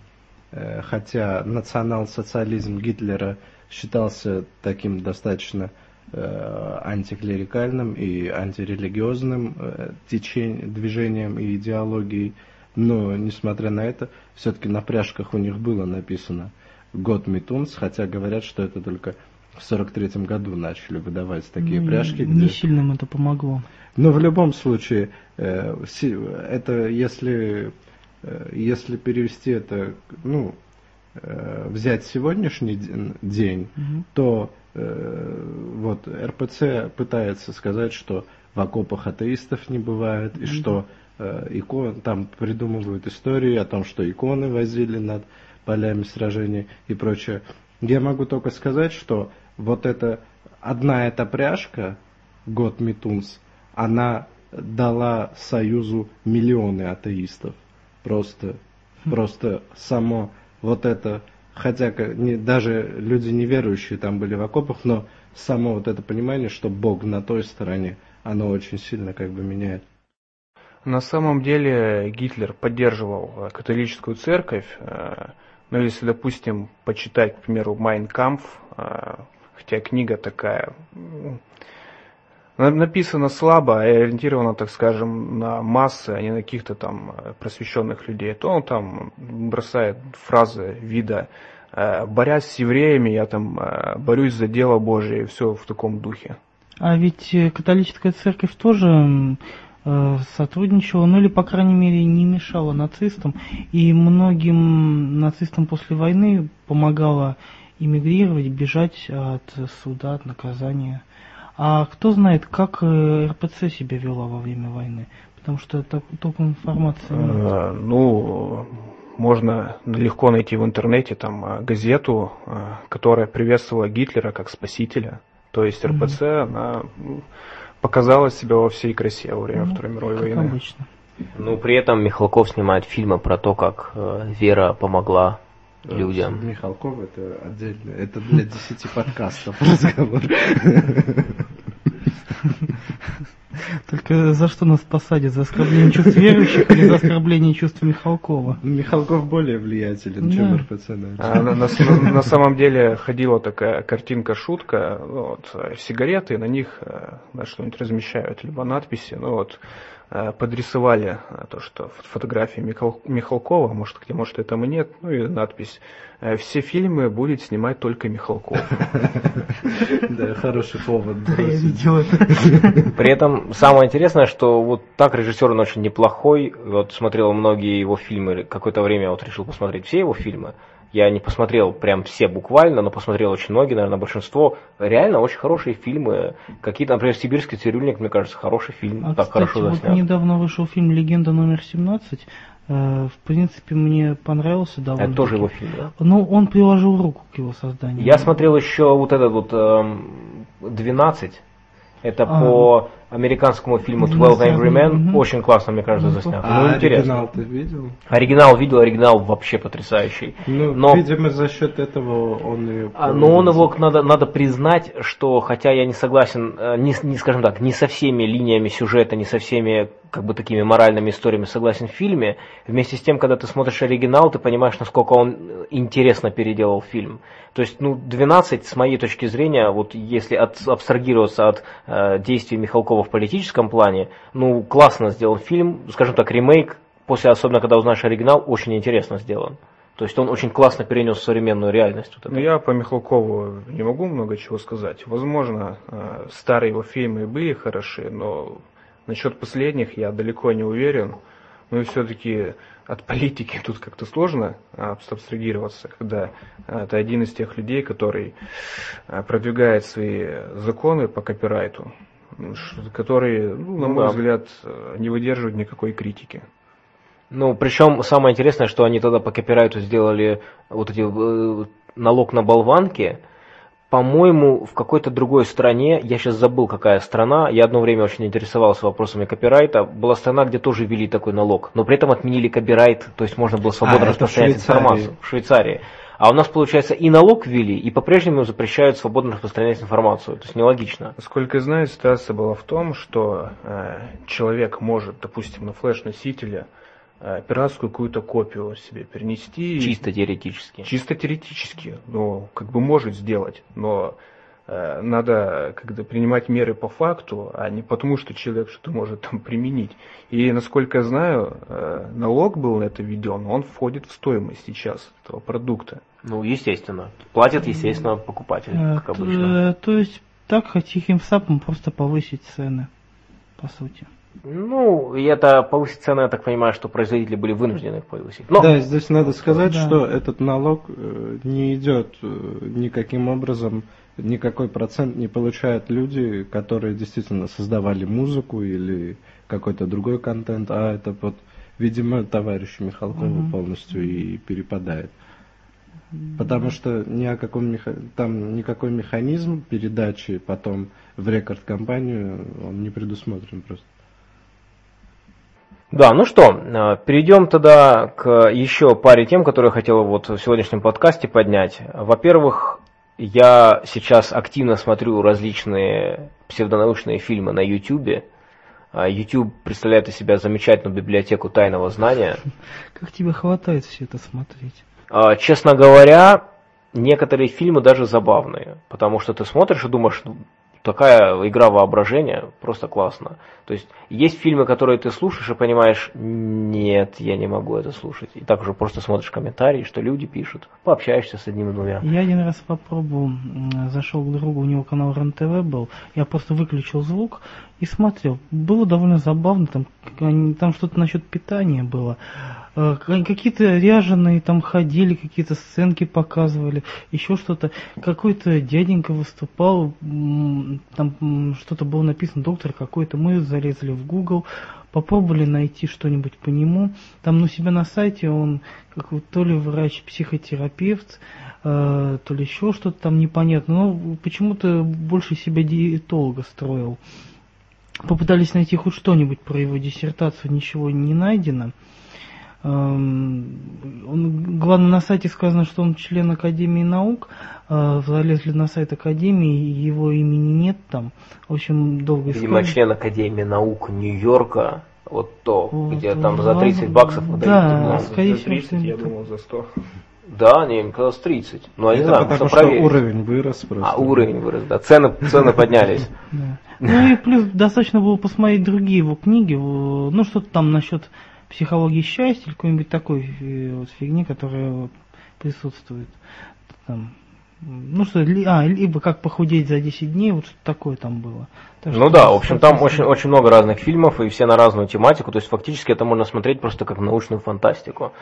э, хотя национал-социализм Гитлера считался таким достаточно э, антиклерикальным и антирелигиозным э, течением, движением и идеологией, но несмотря на это, все-таки на пряжках у них было написано «Год Митунс», хотя говорят, что это только в 43 году начали выдавать такие ну, пряжки, Не где сильно им это помогло. но в любом случае, э, это если, э, если перевести это, ну, э, взять сегодняшний ден- день, Мгм. то вот РПЦ пытается сказать, что в окопах атеистов не бывает, и Мгм. что икон, там придумывают истории о том, что иконы возили над полями сражений и прочее. Я могу только сказать, что вот эта одна эта пряжка, год Митунс, она дала Союзу миллионы атеистов. Просто, просто само вот это, хотя не, даже люди неверующие там были в окопах, но само вот это понимание, что Бог на той стороне, оно очень сильно как бы меняет. На самом деле Гитлер поддерживал э, католическую церковь, э, но если, допустим, почитать, к примеру, Майн Кампф, хотя книга такая написана слабо, и ориентирована, так скажем, на массы, а не на каких-то там э, просвещенных людей, то он там бросает фразы вида э, «борясь с евреями, я там э, борюсь за дело Божие», и все в таком духе. А ведь католическая церковь тоже сотрудничала, ну или, по крайней мере, не мешала нацистам. И многим нацистам после войны помогала эмигрировать, бежать от суда, от наказания. А кто знает, как э, РПЦ себя вела во время войны? Потому что так, толком информации нет. Э, Ну, можно легко найти в интернете там э, газету, э, которая приветствовала Гитлера как спасителя. То есть. РПЦ, она м, показала себя во всей красе во время Ну, Второй мировой как войны. обычно. Ну, при этом Михалков снимает фильмы про то, как э, вера помогла людям. Михалков это отдельно, это для 10 подкастов (laughs) разговор. Только за что нас посадят? За оскорбление чувств верующих или за оскорбление чувств Михалкова? Михалков более влиятелен, Да. чем РПЦ. А на, на на самом деле ходила такая картинка-шутка, ну, вот, э, сигареты, на них э, да, что-нибудь размещают, либо надписи, ну вот, э, подрисовали э, то, что фотографии Михал- Михалкова, может, где, может, этого нет, ну и надпись э, «Все фильмы будет снимать только Михалков». Да, хороший повод. Да, я бросить. видел это. При этом самое интересное, что вот так режиссер он очень неплохой. Вот смотрел многие его фильмы. Какое-то время вот решил посмотреть все его фильмы. Я не посмотрел прям все буквально, но посмотрел очень многие, наверное, большинство. Реально очень хорошие фильмы. Какие-то, например, «Сибирский цирюльник», мне кажется, хороший фильм. А, так кстати, хорошо вот заснят. недавно вышел фильм «Легенда номер 17». Э, В принципе, мне понравился довольно. Это тоже его фильм, да? Ну, он приложил руку к его созданию. Я смотрел еще вот этот вот эм, 12. Это А. по американскому фильму 12 Angry Men. Очень классно, мне кажется, Мгм. заснято. А ну, интересно. оригинал ты видел? Оригинал видел, оригинал вообще потрясающий. Ну, Но- видимо, за счет этого он и... А, Но он его надо, надо признать, что хотя я не согласен, э, не, не скажем так, не со всеми линиями сюжета, не со всеми как бы такими моральными историями согласен в фильме, вместе с тем, когда ты смотришь оригинал, ты понимаешь, насколько он э, интересно переделал фильм. То есть, ну, 12, с моей точки зрения, вот если от- абстрагироваться от э, действий Михалкова в политическом плане, ну, классно сделан фильм, скажем так, ремейк, после, особенно когда узнаешь оригинал, очень интересно сделан. То есть он очень классно перенес современную реальность. Вот это. Ну, я по Михалкову не могу много чего сказать. Возможно, э, старые его фильмы были хороши, но насчет последних я далеко не уверен. Ну и все-таки от политики (laughs) тут как-то сложно а, абстрагироваться, когда а, ты один из тех людей, который а, продвигает свои законы по копирайту, которые, ну, на Ну мой да. взгляд, э, не выдерживают никакой критики. Ну, причем самое интересное, что они тогда по копирайту сделали вот эти э, налог на болванки. По-моему, в какой-то другой стране, я сейчас забыл, какая страна, я одно время очень интересовался вопросами копирайта, была страна, где тоже ввели такой налог, но при этом отменили копирайт, то есть можно было свободно А, распространять информацию. В Швейцарии. А у нас, получается, и налог ввели, и по-прежнему запрещают свободно распространять информацию. То есть нелогично. Насколько я знаю, ситуация была в том, что э, человек может, допустим, на флеш-носителе э, пиратскую какую-то копию себе перенести. Чисто теоретически. Чисто теоретически, ну, как бы может сделать, но надо когда принимать меры по факту, а не потому, что человек что-то может там применить. И, насколько я знаю, э, налог был на это введен, он входит в стоимость сейчас этого продукта. Ну, естественно. Платят, естественно, покупатель, Э, как обычно. э, То есть так тихим сапом просто повысить цены, по сути. Ну, и это повысить цены, я так понимаю, что производители были вынуждены их повысить. Но, Да, здесь надо сказать, Да. что этот налог э, не идет э, никаким образом, никакой процент не получают люди, которые действительно создавали музыку или какой-то другой контент, а это вот, видимо, товарищу Михалкову Мгм. полностью и перепадает. Потому что ни о каком меха... там никакой механизм передачи потом в рекорд-компанию он не предусмотрен просто. да, ну что, э, перейдем тогда к еще паре тем, которые я хотел вот в сегодняшнем подкасте поднять. Во-первых, я сейчас активно смотрю различные псевдонаучные фильмы на YouTube. А YouTube представляет из себя замечательную библиотеку тайного знания. Как тебе хватает все это смотреть? А, Честно говоря, некоторые фильмы даже забавные, потому что ты смотришь и думаешь, такая игра воображения, просто классно. То есть есть фильмы, которые ты слушаешь и понимаешь, нет, я не могу это слушать. И так уже просто смотришь комментарии, что люди пишут, пообщаешься с одним-двумя. Я один раз попробовал, зашел к другу, у него канал РЕН-ТВ был, я просто выключил звук и смотрел. Было довольно забавно, там, там что-то насчет питания было. Э, Какие-то ряженые там ходили, какие-то сценки показывали, еще что-то. Какой-то дяденька выступал, там что-то было написано, доктор какой-то. Мы залезли в Google, попробовали найти что-нибудь по нему. Там у себя на сайте он как то ли врач-психотерапевт, э, то ли еще что-то там непонятно. Но почему-то больше себя диетолога строил. Попытались найти хоть что-нибудь про его диссертацию, ничего не найдено. Эм, Он, главное, на сайте сказано, что он член Академии наук. Э, Залезли на сайт Академии, его имени нет там. В общем, долго Видимо, искали. член Академии наук Нью-Йорка, вот то, Вот, где там за да, 30 баксов да. выдают Да, скорее За всего, 30, я думал, за 100. Да, не, мне казалось 30. Ну, я не знаю, потому что проверить. уровень вырос просто. А, уровень вырос, да. Цены, цены поднялись. (laughs) Ну и плюс достаточно было посмотреть другие его книги, ну что-то там насчет психологии счастья или какой-нибудь такой э, вот фигни, которая присутствует. Там, ну что, ли- а, либо как похудеть за 10 дней, вот что-то такое там было. Так Ну что да, в общем, там очень, очень много разных фильмов, и все на разную тематику, то есть фактически это можно смотреть просто как научную фантастику.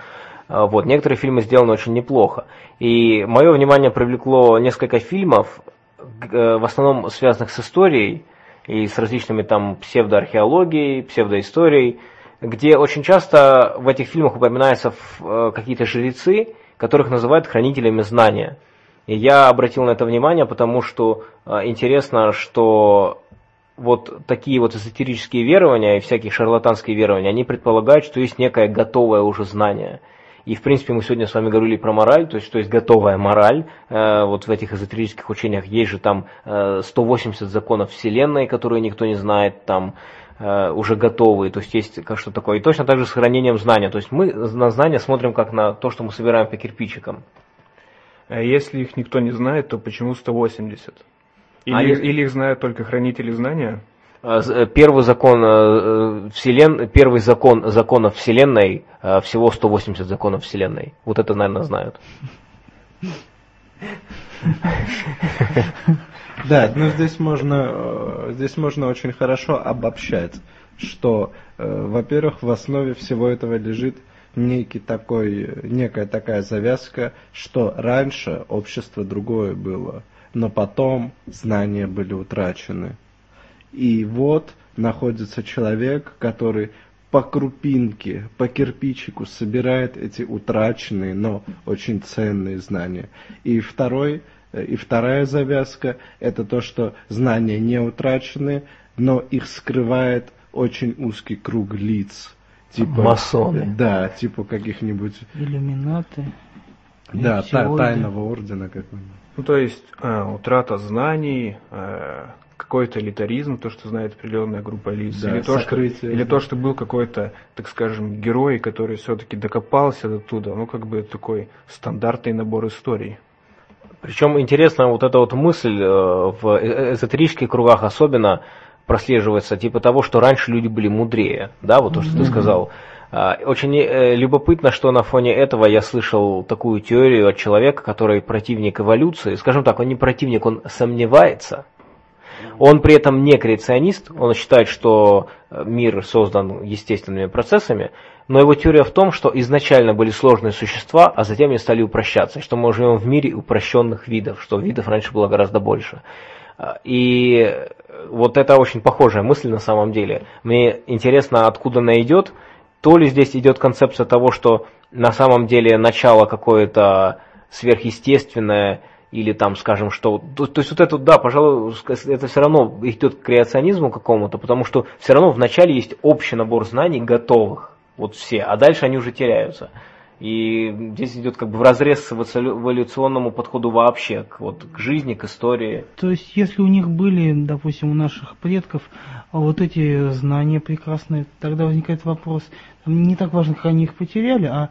А, Вот, некоторые фильмы сделаны очень неплохо. И мое внимание привлекло несколько фильмов, э, в основном связанных с историей и с различными там псевдоархеологией, псевдоисторией, где очень часто в этих фильмах упоминаются э, какие-то жрецы, которых называют хранителями знания. И я обратил на это внимание, потому что э, интересно, что вот такие вот эзотерические верования и всякие шарлатанские верования, они предполагают, что есть некое готовое уже знание. И, в принципе, мы сегодня с вами говорили про мораль, то есть, что есть готовая мораль. Э, вот в этих эзотерических учениях есть же там э, 180 законов Вселенной, которые никто не знает, там э, уже готовые, то есть есть как что такое. И точно так же с хранением знания. То есть мы на знания смотрим как на то, что мы собираем по кирпичикам. А если их никто не знает, то почему 180? Или, Они- или их знают только хранители знания? Э, э, Первый закон э, вселен... первый закон законов Вселенной всего 180 законов Вселенной. Вот это, наверное, знают. Да, но здесь можно, здесь можно очень хорошо обобщать, что, во-первых, в основе всего этого лежит некий такой, некая такая завязка, что раньше общество другое было, но потом знания были утрачены. И вот находится человек, который по крупинке, по кирпичику собирает эти утраченные, но очень ценные знания. И второй, э, и вторая завязка – это то, что знания не утрачены, но их скрывает очень узкий круг лиц. Типа, Масоны. Да, типа каких-нибудь, Иллюминаты. да, та- тайного ордена какого-нибудь. Ну, то есть э, утрата знаний, э, какой-то элитаризм, то, что знает определенная группа лиц, Да, или, то, что, сокрытие. или то, что был какой-то, так скажем, герой, который все-таки докопался до туда, ну, как бы такой стандартный набор историй. Причем интересна вот эта вот мысль э, в э- эзотерических кругах особенно прослеживается, типа того, что раньше люди были мудрее, да, вот то, что ты сказал. А, Очень э, любопытно, что на фоне этого я слышал такую теорию от человека, который противник эволюции. Скажем так, он не противник, он сомневается. Он при этом не креационист, он считает, что э, мир создан естественными процессами, но его теория в том, что изначально были сложные существа, а затем они стали упрощаться, что мы живем в мире упрощенных видов, что видов раньше было гораздо больше. А, И вот это очень похожая мысль на самом деле. Мне интересно, откуда она идет. То ли здесь идет концепция того, что на самом деле начало какое-то сверхъестественное, или там, скажем, что... То, то есть вот это, да, пожалуй, это все равно идет к креационизму какому-то, потому что все равно вначале есть общий набор знаний готовых, вот все, а дальше они уже теряются. И здесь идет как бы в разрез с эволю- эволюционному подходу вообще, к, вот, к жизни, к истории. То есть, если у них были, допустим, у наших предков а вот эти знания прекрасные, тогда возникает вопрос, не так важно, как они их потеряли, а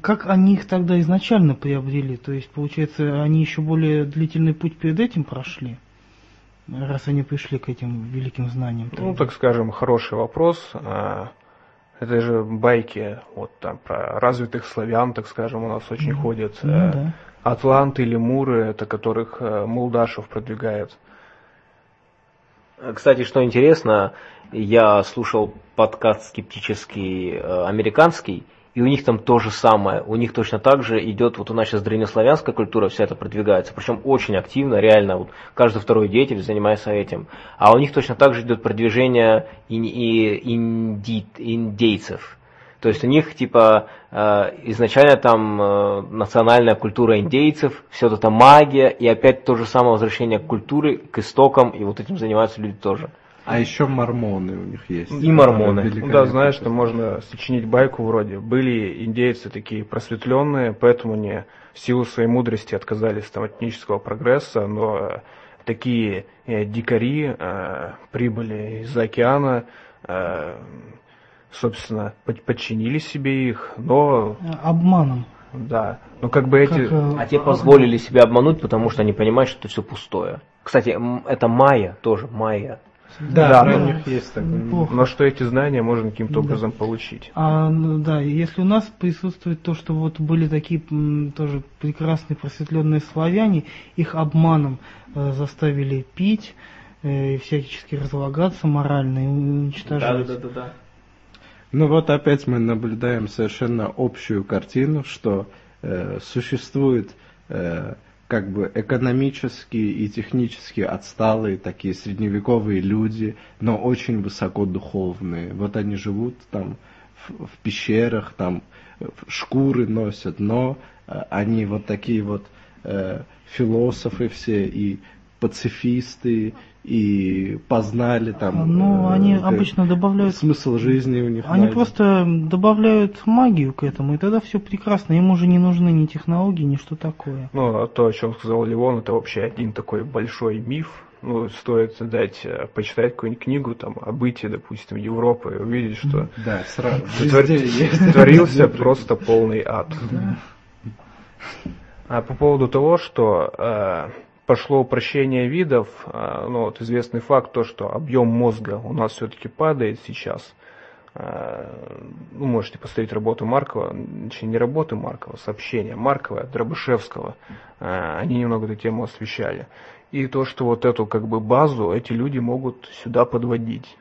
как они их тогда изначально приобрели? То есть, получается, они еще более длительный путь перед этим прошли, раз они пришли к этим великим знаниям. Ну, тогда. так скажем, хороший вопрос. А, Это же байки вот там про развитых славян, так скажем, у нас очень ходят. Ну Э, да. Атланты, лемуры, это которых э, Молдашев продвигает. Кстати, что интересно, я слушал подкаст скептический э, американский, и у них там то же самое. У них точно так же идет, вот у нас сейчас древнеславянская культура, вся это продвигается, причем очень активно, реально, вот каждый второй деятель занимается этим. А у них точно так же идет продвижение индейцев. То есть у них типа э, изначально там э, национальная культура индейцев, все это магия, и опять то же самое возвращение к культуре, к истокам, и вот этим занимаются люди тоже. А еще мормоны у них есть. И мормоны. Ну да, знаешь, что можно сочинить байку вроде. Были индейцы такие просветленные, поэтому не в силу своей мудрости отказались там, от этнического прогресса, но э, такие э, дикари э, прибыли из-за океана, э, собственно, под- подчинили себе их, но А, Обманом. да, но как бы эти... Как, э, А те позволили себя обмануть, потому что они понимают, что это все пустое. Кстати, это майя тоже, майя. Да, Да, но- них есть такое. Неплохо. Но что эти знания можно каким-то Да. образом получить. А, ну да, если у нас присутствует то, что вот были такие м, тоже прекрасные просветленные славяне, их обманом э, заставили пить э, и всячески разлагаться морально и уничтожать. да. Ну вот опять мы наблюдаем совершенно общую картину, что э, существуют э, как бы экономически и технически отсталые такие средневековые люди, но очень высоко духовные. Вот они живут там в, в пещерах, там шкуры носят, но э, они вот такие вот э, философы все и пацифисты и познали там. Ну, э, они как- обычно добавляют смысл жизни у них. Они найден. просто добавляют магию к этому, и тогда все прекрасно. Им уже не нужны ни технологии, ни что такое. Ну, а то, о чем сказал Левон, это вообще один такой большой миф. Ну, стоит дать, э, почитать какую-нибудь книгу там о бытии, допустим, Европы, и увидеть, что Да, сразу. (laughs) творился (laughs) просто полный ад. А по поводу того, что э, пошло упрощение видов, э, ну вот известный факт то, что объем мозга у нас все-таки падает сейчас. Э, ну, можете посмотреть работу Маркова, точнее не работы Маркова, сообщения Маркова, Дробышевского. Э, они немного эту тему освещали. И то, что вот эту как бы базу эти люди могут сюда подводить.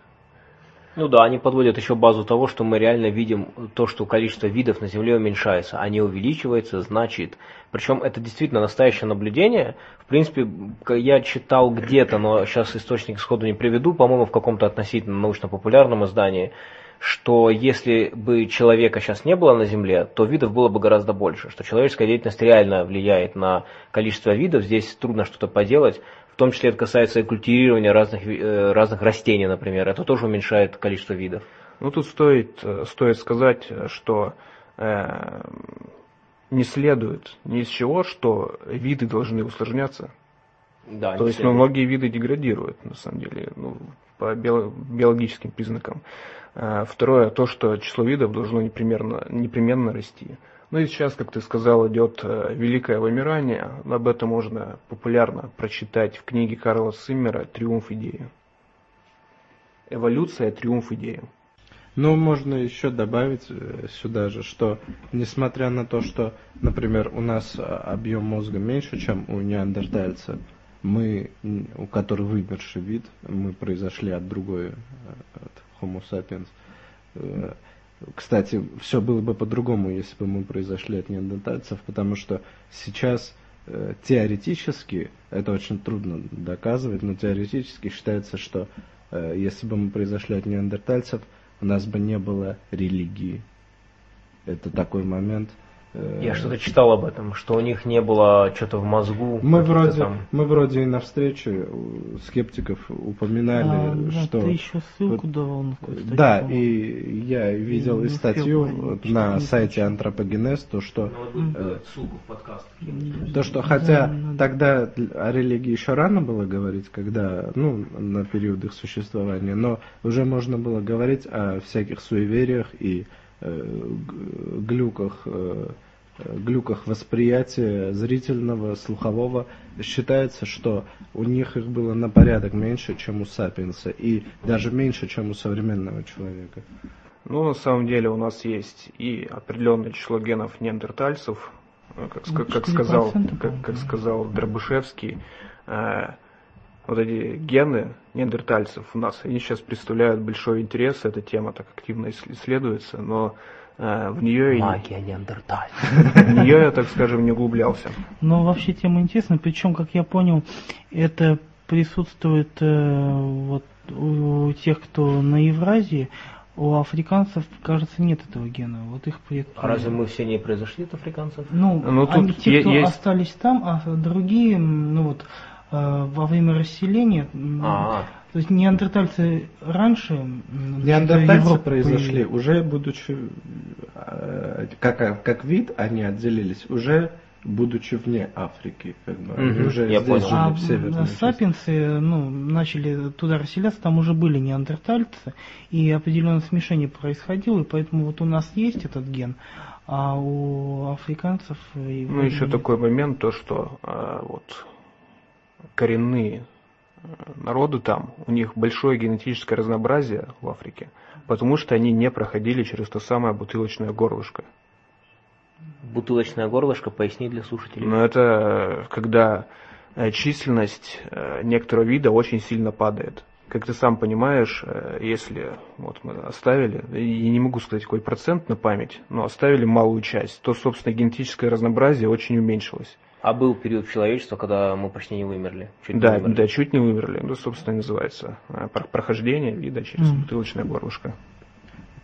Ну да, они подводят еще базу того, что мы реально видим то, что количество видов на Земле уменьшается, а не увеличивается, значит. Причем это действительно настоящее наблюдение. В принципе, я читал где-то, но сейчас источник сходу не приведу, по-моему, в каком-то относительно научно-популярном издании, что если бы человека сейчас не было на Земле, то видов было бы гораздо больше, что человеческая деятельность реально влияет на количество видов, здесь трудно что-то поделать, том числе это касается и культивирования разных, э, разных растений, например, это тоже уменьшает количество видов. Ну, тут стоит, э, стоит сказать, что э, не следует ни из чего, что виды должны усложняться. Да, То есть ну, многие виды деградируют, на самом деле, ну, по био- биологическим признакам. Э, Второе, то, что число видов должно непременно, непременно расти. Ну и сейчас, как ты сказал, идет э, великое вымирание. Об этом можно популярно прочитать в книге Карла Симмера «Триумф идеи». Эволюция, триумф идеи. Ну, можно еще добавить э, сюда же, что несмотря на то, что, например, у нас а, объем мозга меньше, чем у неандертальца, мы, у которого вымерший вид, мы произошли от другой, э, от Homo sapiens. Кстати, все было бы по-другому, если бы мы произошли от неандертальцев, потому что сейчас э, теоретически, это очень трудно доказывать, но теоретически считается, что э, если бы мы произошли от неандертальцев, у нас бы не было религии. Это такой момент. Э, Я что-то читал об этом, что у них не было что-то в мозгу. мы вроде, там- мы вроде и на встрече у скептиков упоминали, А, да, что... ты еще ссылку вот- давал на Да, и я видел не и успел статью не на успел. сайте Антропогенез, то что, Ну, э, ссылку в подкаст. то, что Да, хотя надо. тогда о религии еще рано было говорить, когда, ну, на период их существования, но уже можно было говорить о всяких суевериях и э, глюках, э, э, глюках восприятия зрительного, слухового. Считается, что у них их было на порядок меньше, чем у сапиенса, и даже меньше, чем у современного человека. Ну, на самом деле у нас есть и определенное число генов неандертальцев, э, как, как 4%, сказал, как, как сказал Дробышевский, э, вот эти гены неандертальцев у нас, они сейчас представляют большой интерес, эта тема так активно исслед- исследуется, но э, в нее, и- Магия неандерталь. (laughs) в нее я, так скажем, не углублялся. Но вообще тема интересная, причем, как я понял, это присутствует э, вот у тех, кто на Евразии, у африканцев, кажется, нет этого гена. Вот их предки. А разве мы все не произошли от африканцев? Ну, Ну, тут они, те, кто есть- остались там, а другие, ну вот, во время расселения, м, А, то есть неандертальцы раньше... Неандертальцы произошли, уже будучи, э, как, как вид, они отделились, уже будучи вне Африки. Как бы, Мгм, уже я здесь понял. жили, А в северной части. сапиенсы ну, начали туда расселяться, там уже были неандертальцы, и определенное смешение происходило, и поэтому вот у нас есть этот ген, а у африканцев... и Ну, еще нет. такой момент, то, что э, вот коренные э, народы там, у них большое генетическое разнообразие в Африке, потому что они не проходили через то самое бутылочное горлышко. бутылочное горлышко, поясни для слушателей. Но это когда э, численность э, некоторого вида очень сильно падает. Как ты сам понимаешь, если вот мы оставили, я не могу сказать какой процент на память, но оставили малую часть, то, собственно, генетическое разнообразие очень уменьшилось. А был период человечества, когда мы почти не вымерли. Чуть не Да, вымерли. да, чуть не вымерли. Ну, собственно, называется э, про- прохождение вида через Мгм. бутылочное горлышко.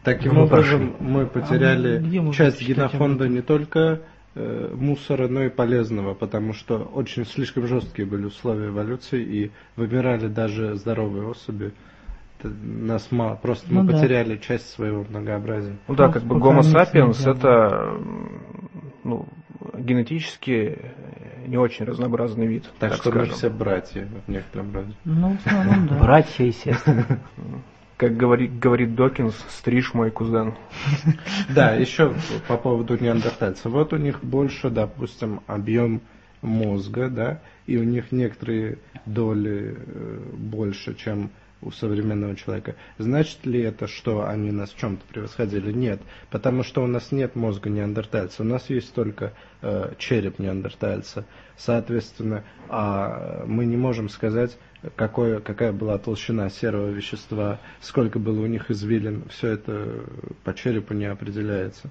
Таким Мы образом, прошли. мы потеряли А часть генофонда не только э, мусора, но и полезного, потому что очень слишком жесткие были условия эволюции и вымирали даже здоровые особи. Это нас мало, просто Ну мы да. потеряли часть своего многообразия. Ну да, Ну, как бы пока Homo они sapiens с ним это ну, генетически не очень разнообразный вид. Так, что мы скажем. все братья в некотором роде. Ну, в основном, да. Братья и сестры. (laughs) Как говорит, говорит Докинс, стриж мой кузен. (laughs) Да, еще по поводу неандертальцев. Вот у них больше, допустим, объем мозга, да, и у них некоторые доли э, больше, чем у современного человека. Значит ли это, что они нас в чем-то превосходили? Нет, потому что у нас нет мозга неандертальца, у нас есть только э, череп неандертальца. Соответственно, а мы не можем сказать, какое, какая была толщина серого вещества, сколько было у них извилин, все это по черепу не определяется.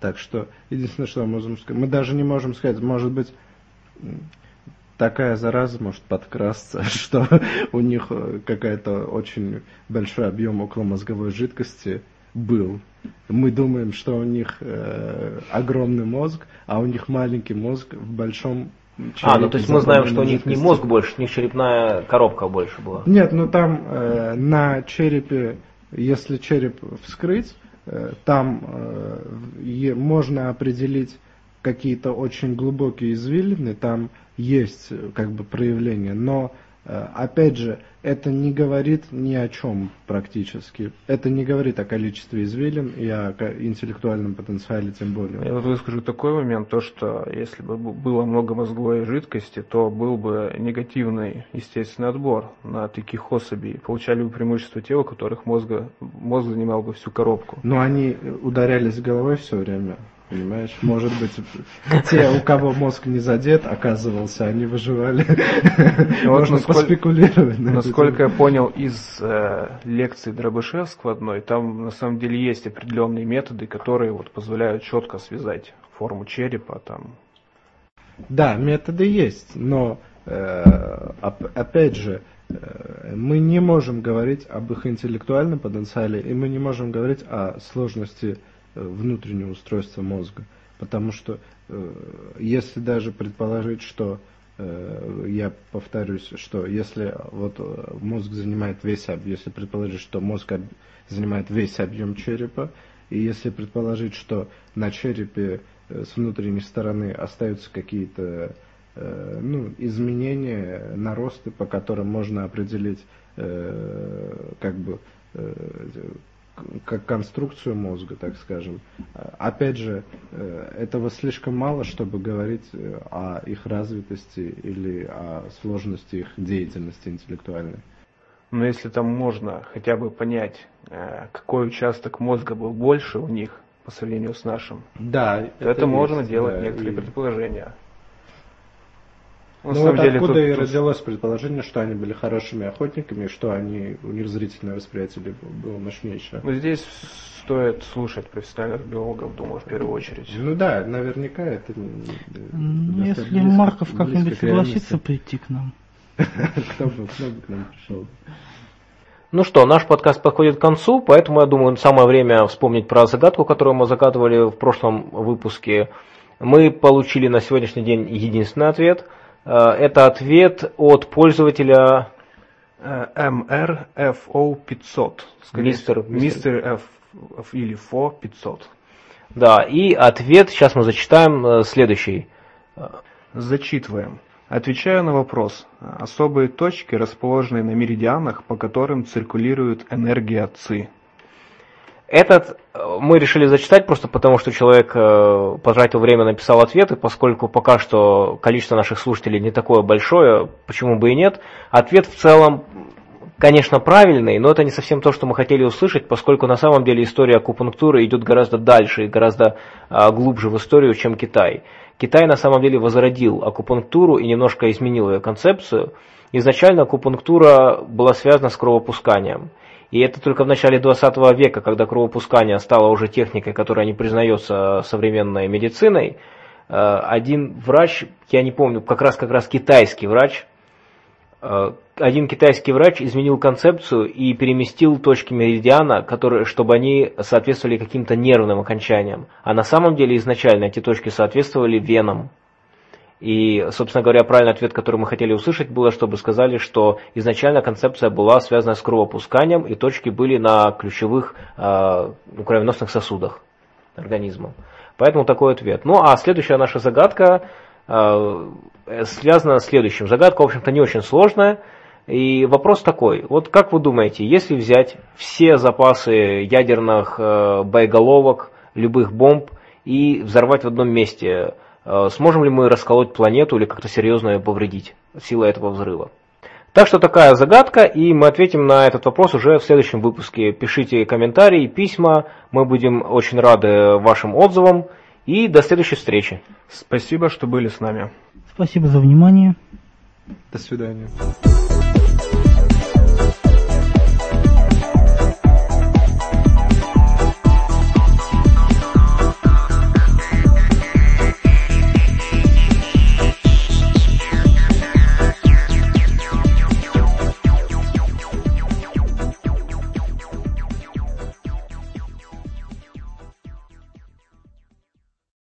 Так что, единственное, что мы можем сказать, мы даже не можем сказать, может быть, такая зараза может подкрасться, (laughs) что у них э, какая-то очень большой объем околомозговой жидкости был. Мы думаем, что у них э, огромный мозг, а у них маленький мозг в большом А, ну то есть мы знаем, что у них не мозг больше, у них черепная коробка больше была. Нет, ну там э, на черепе, если череп вскрыть, э, там э, можно определить какие-то очень глубокие извилины, там есть э, как бы проявления, но э, опять же, это не говорит ни о чем практически. Это не говорит о количестве извилин и о интеллектуальном потенциале тем более. Я вот выскажу такой момент, то что если бы было много мозговой жидкости, то был бы негативный естественный отбор на таких особей. Получали бы преимущество те, у которых мозга, мозг занимал бы всю коробку. Но они ударялись головой все время. Понимаешь, может быть, те, у кого мозг не задет, оказывался, они выживали. вот Можно поспекулировать. на Насколько я понял из э, лекции Дробышевского одной, там на самом деле есть определенные методы, которые вот позволяют четко связать форму черепа, там, Да, методы есть, но э, оп- опять же, э, мы не можем говорить об их интеллектуальном потенциале, и мы не можем говорить о сложности внутреннего устройства мозга. Потому что э, если даже предположить, что э, я повторюсь, что если вот э, мозг занимает весь объем, если предположить, что мозг об- занимает весь объем черепа, и если предположить, что на черепе с внутренней стороны остаются какие-то ну, изменения, наросты, по которым можно определить как бы как конструкцию мозга, так скажем. Опять же, э, этого слишком мало, чтобы говорить э, о их развитости или о сложности их деятельности интеллектуальной. Но если там можно хотя бы понять, э, какой участок мозга был больше у них по сравнению с нашим, Да, то это, можно есть, делать да, некоторые и- предположения. Ну, На вот деле откуда тут- и тут- родилось предположение, что они были хорошими охотниками, и что они, у них зрительное восприятие было мощнейшее. Ну, здесь стоит слушать профессиональных биологов, думаю, в первую очередь. Ну да, наверняка это... Ну, если близко- Марков как-нибудь согласится прийти к нам. (laughs) Кто бы, кто бы к нам пришел? Ну что, наш подкаст подходит к концу, поэтому я думаю, самое время вспомнить про загадку, которую мы загадывали в прошлом выпуске. Мы получили на сегодняшний день единственный ответ. Э, Это ответ от пользователя Э, MRFO 500. Скорее Мистер- Мистер F, F или FO 500. Да, и ответ, сейчас мы зачитаем э, следующий. Зачитываем. Отвечаю на вопрос. Особые точки, расположенные на меридианах, по которым циркулирует энергия ЦИ. Этот э, мы решили зачитать просто потому, что человек э, потратил время, написал ответ, и поскольку пока что количество наших слушателей не такое большое, почему бы и нет, ответ в целом, конечно, правильный, но это не совсем то, что мы хотели услышать, поскольку на самом деле история акупунктуры идет гораздо дальше и гораздо а, глубже в историю, чем Китай. Китай на самом деле возродил акупунктуру и немножко изменил ее концепцию. Изначально акупунктура была связана с кровопусканием. И это только в начале 20 века, когда кровопускание стало уже техникой, которая не признается современной медициной, э, один врач, я не помню, как раз как раз китайский врач, Э, один китайский врач изменил концепцию и переместил точки меридиана, которые, чтобы они соответствовали каким-то нервным окончаниям. А на самом деле изначально эти точки соответствовали венам. И, собственно говоря, правильный ответ, который мы хотели услышать, было, чтобы сказали, что изначально концепция была связана с кровопусканием, и точки были на ключевых э, кровеносных сосудах организма. Поэтому такой ответ. Ну а следующая наша загадка э, связана с следующим. Загадка, в общем-то, не очень сложная. И вопрос такой, вот как вы думаете, если взять все запасы ядерных э, боеголовок, любых бомб и взорвать в одном месте, сможем ли мы расколоть планету или как-то серьезно ее повредить силой этого взрыва. Так что такая загадка, и мы ответим на этот вопрос уже в следующем выпуске. Пишите комментарии, письма, мы будем очень рады вашим отзывам, и до следующей встречи. Спасибо, что были с нами. Спасибо за внимание. До свидания.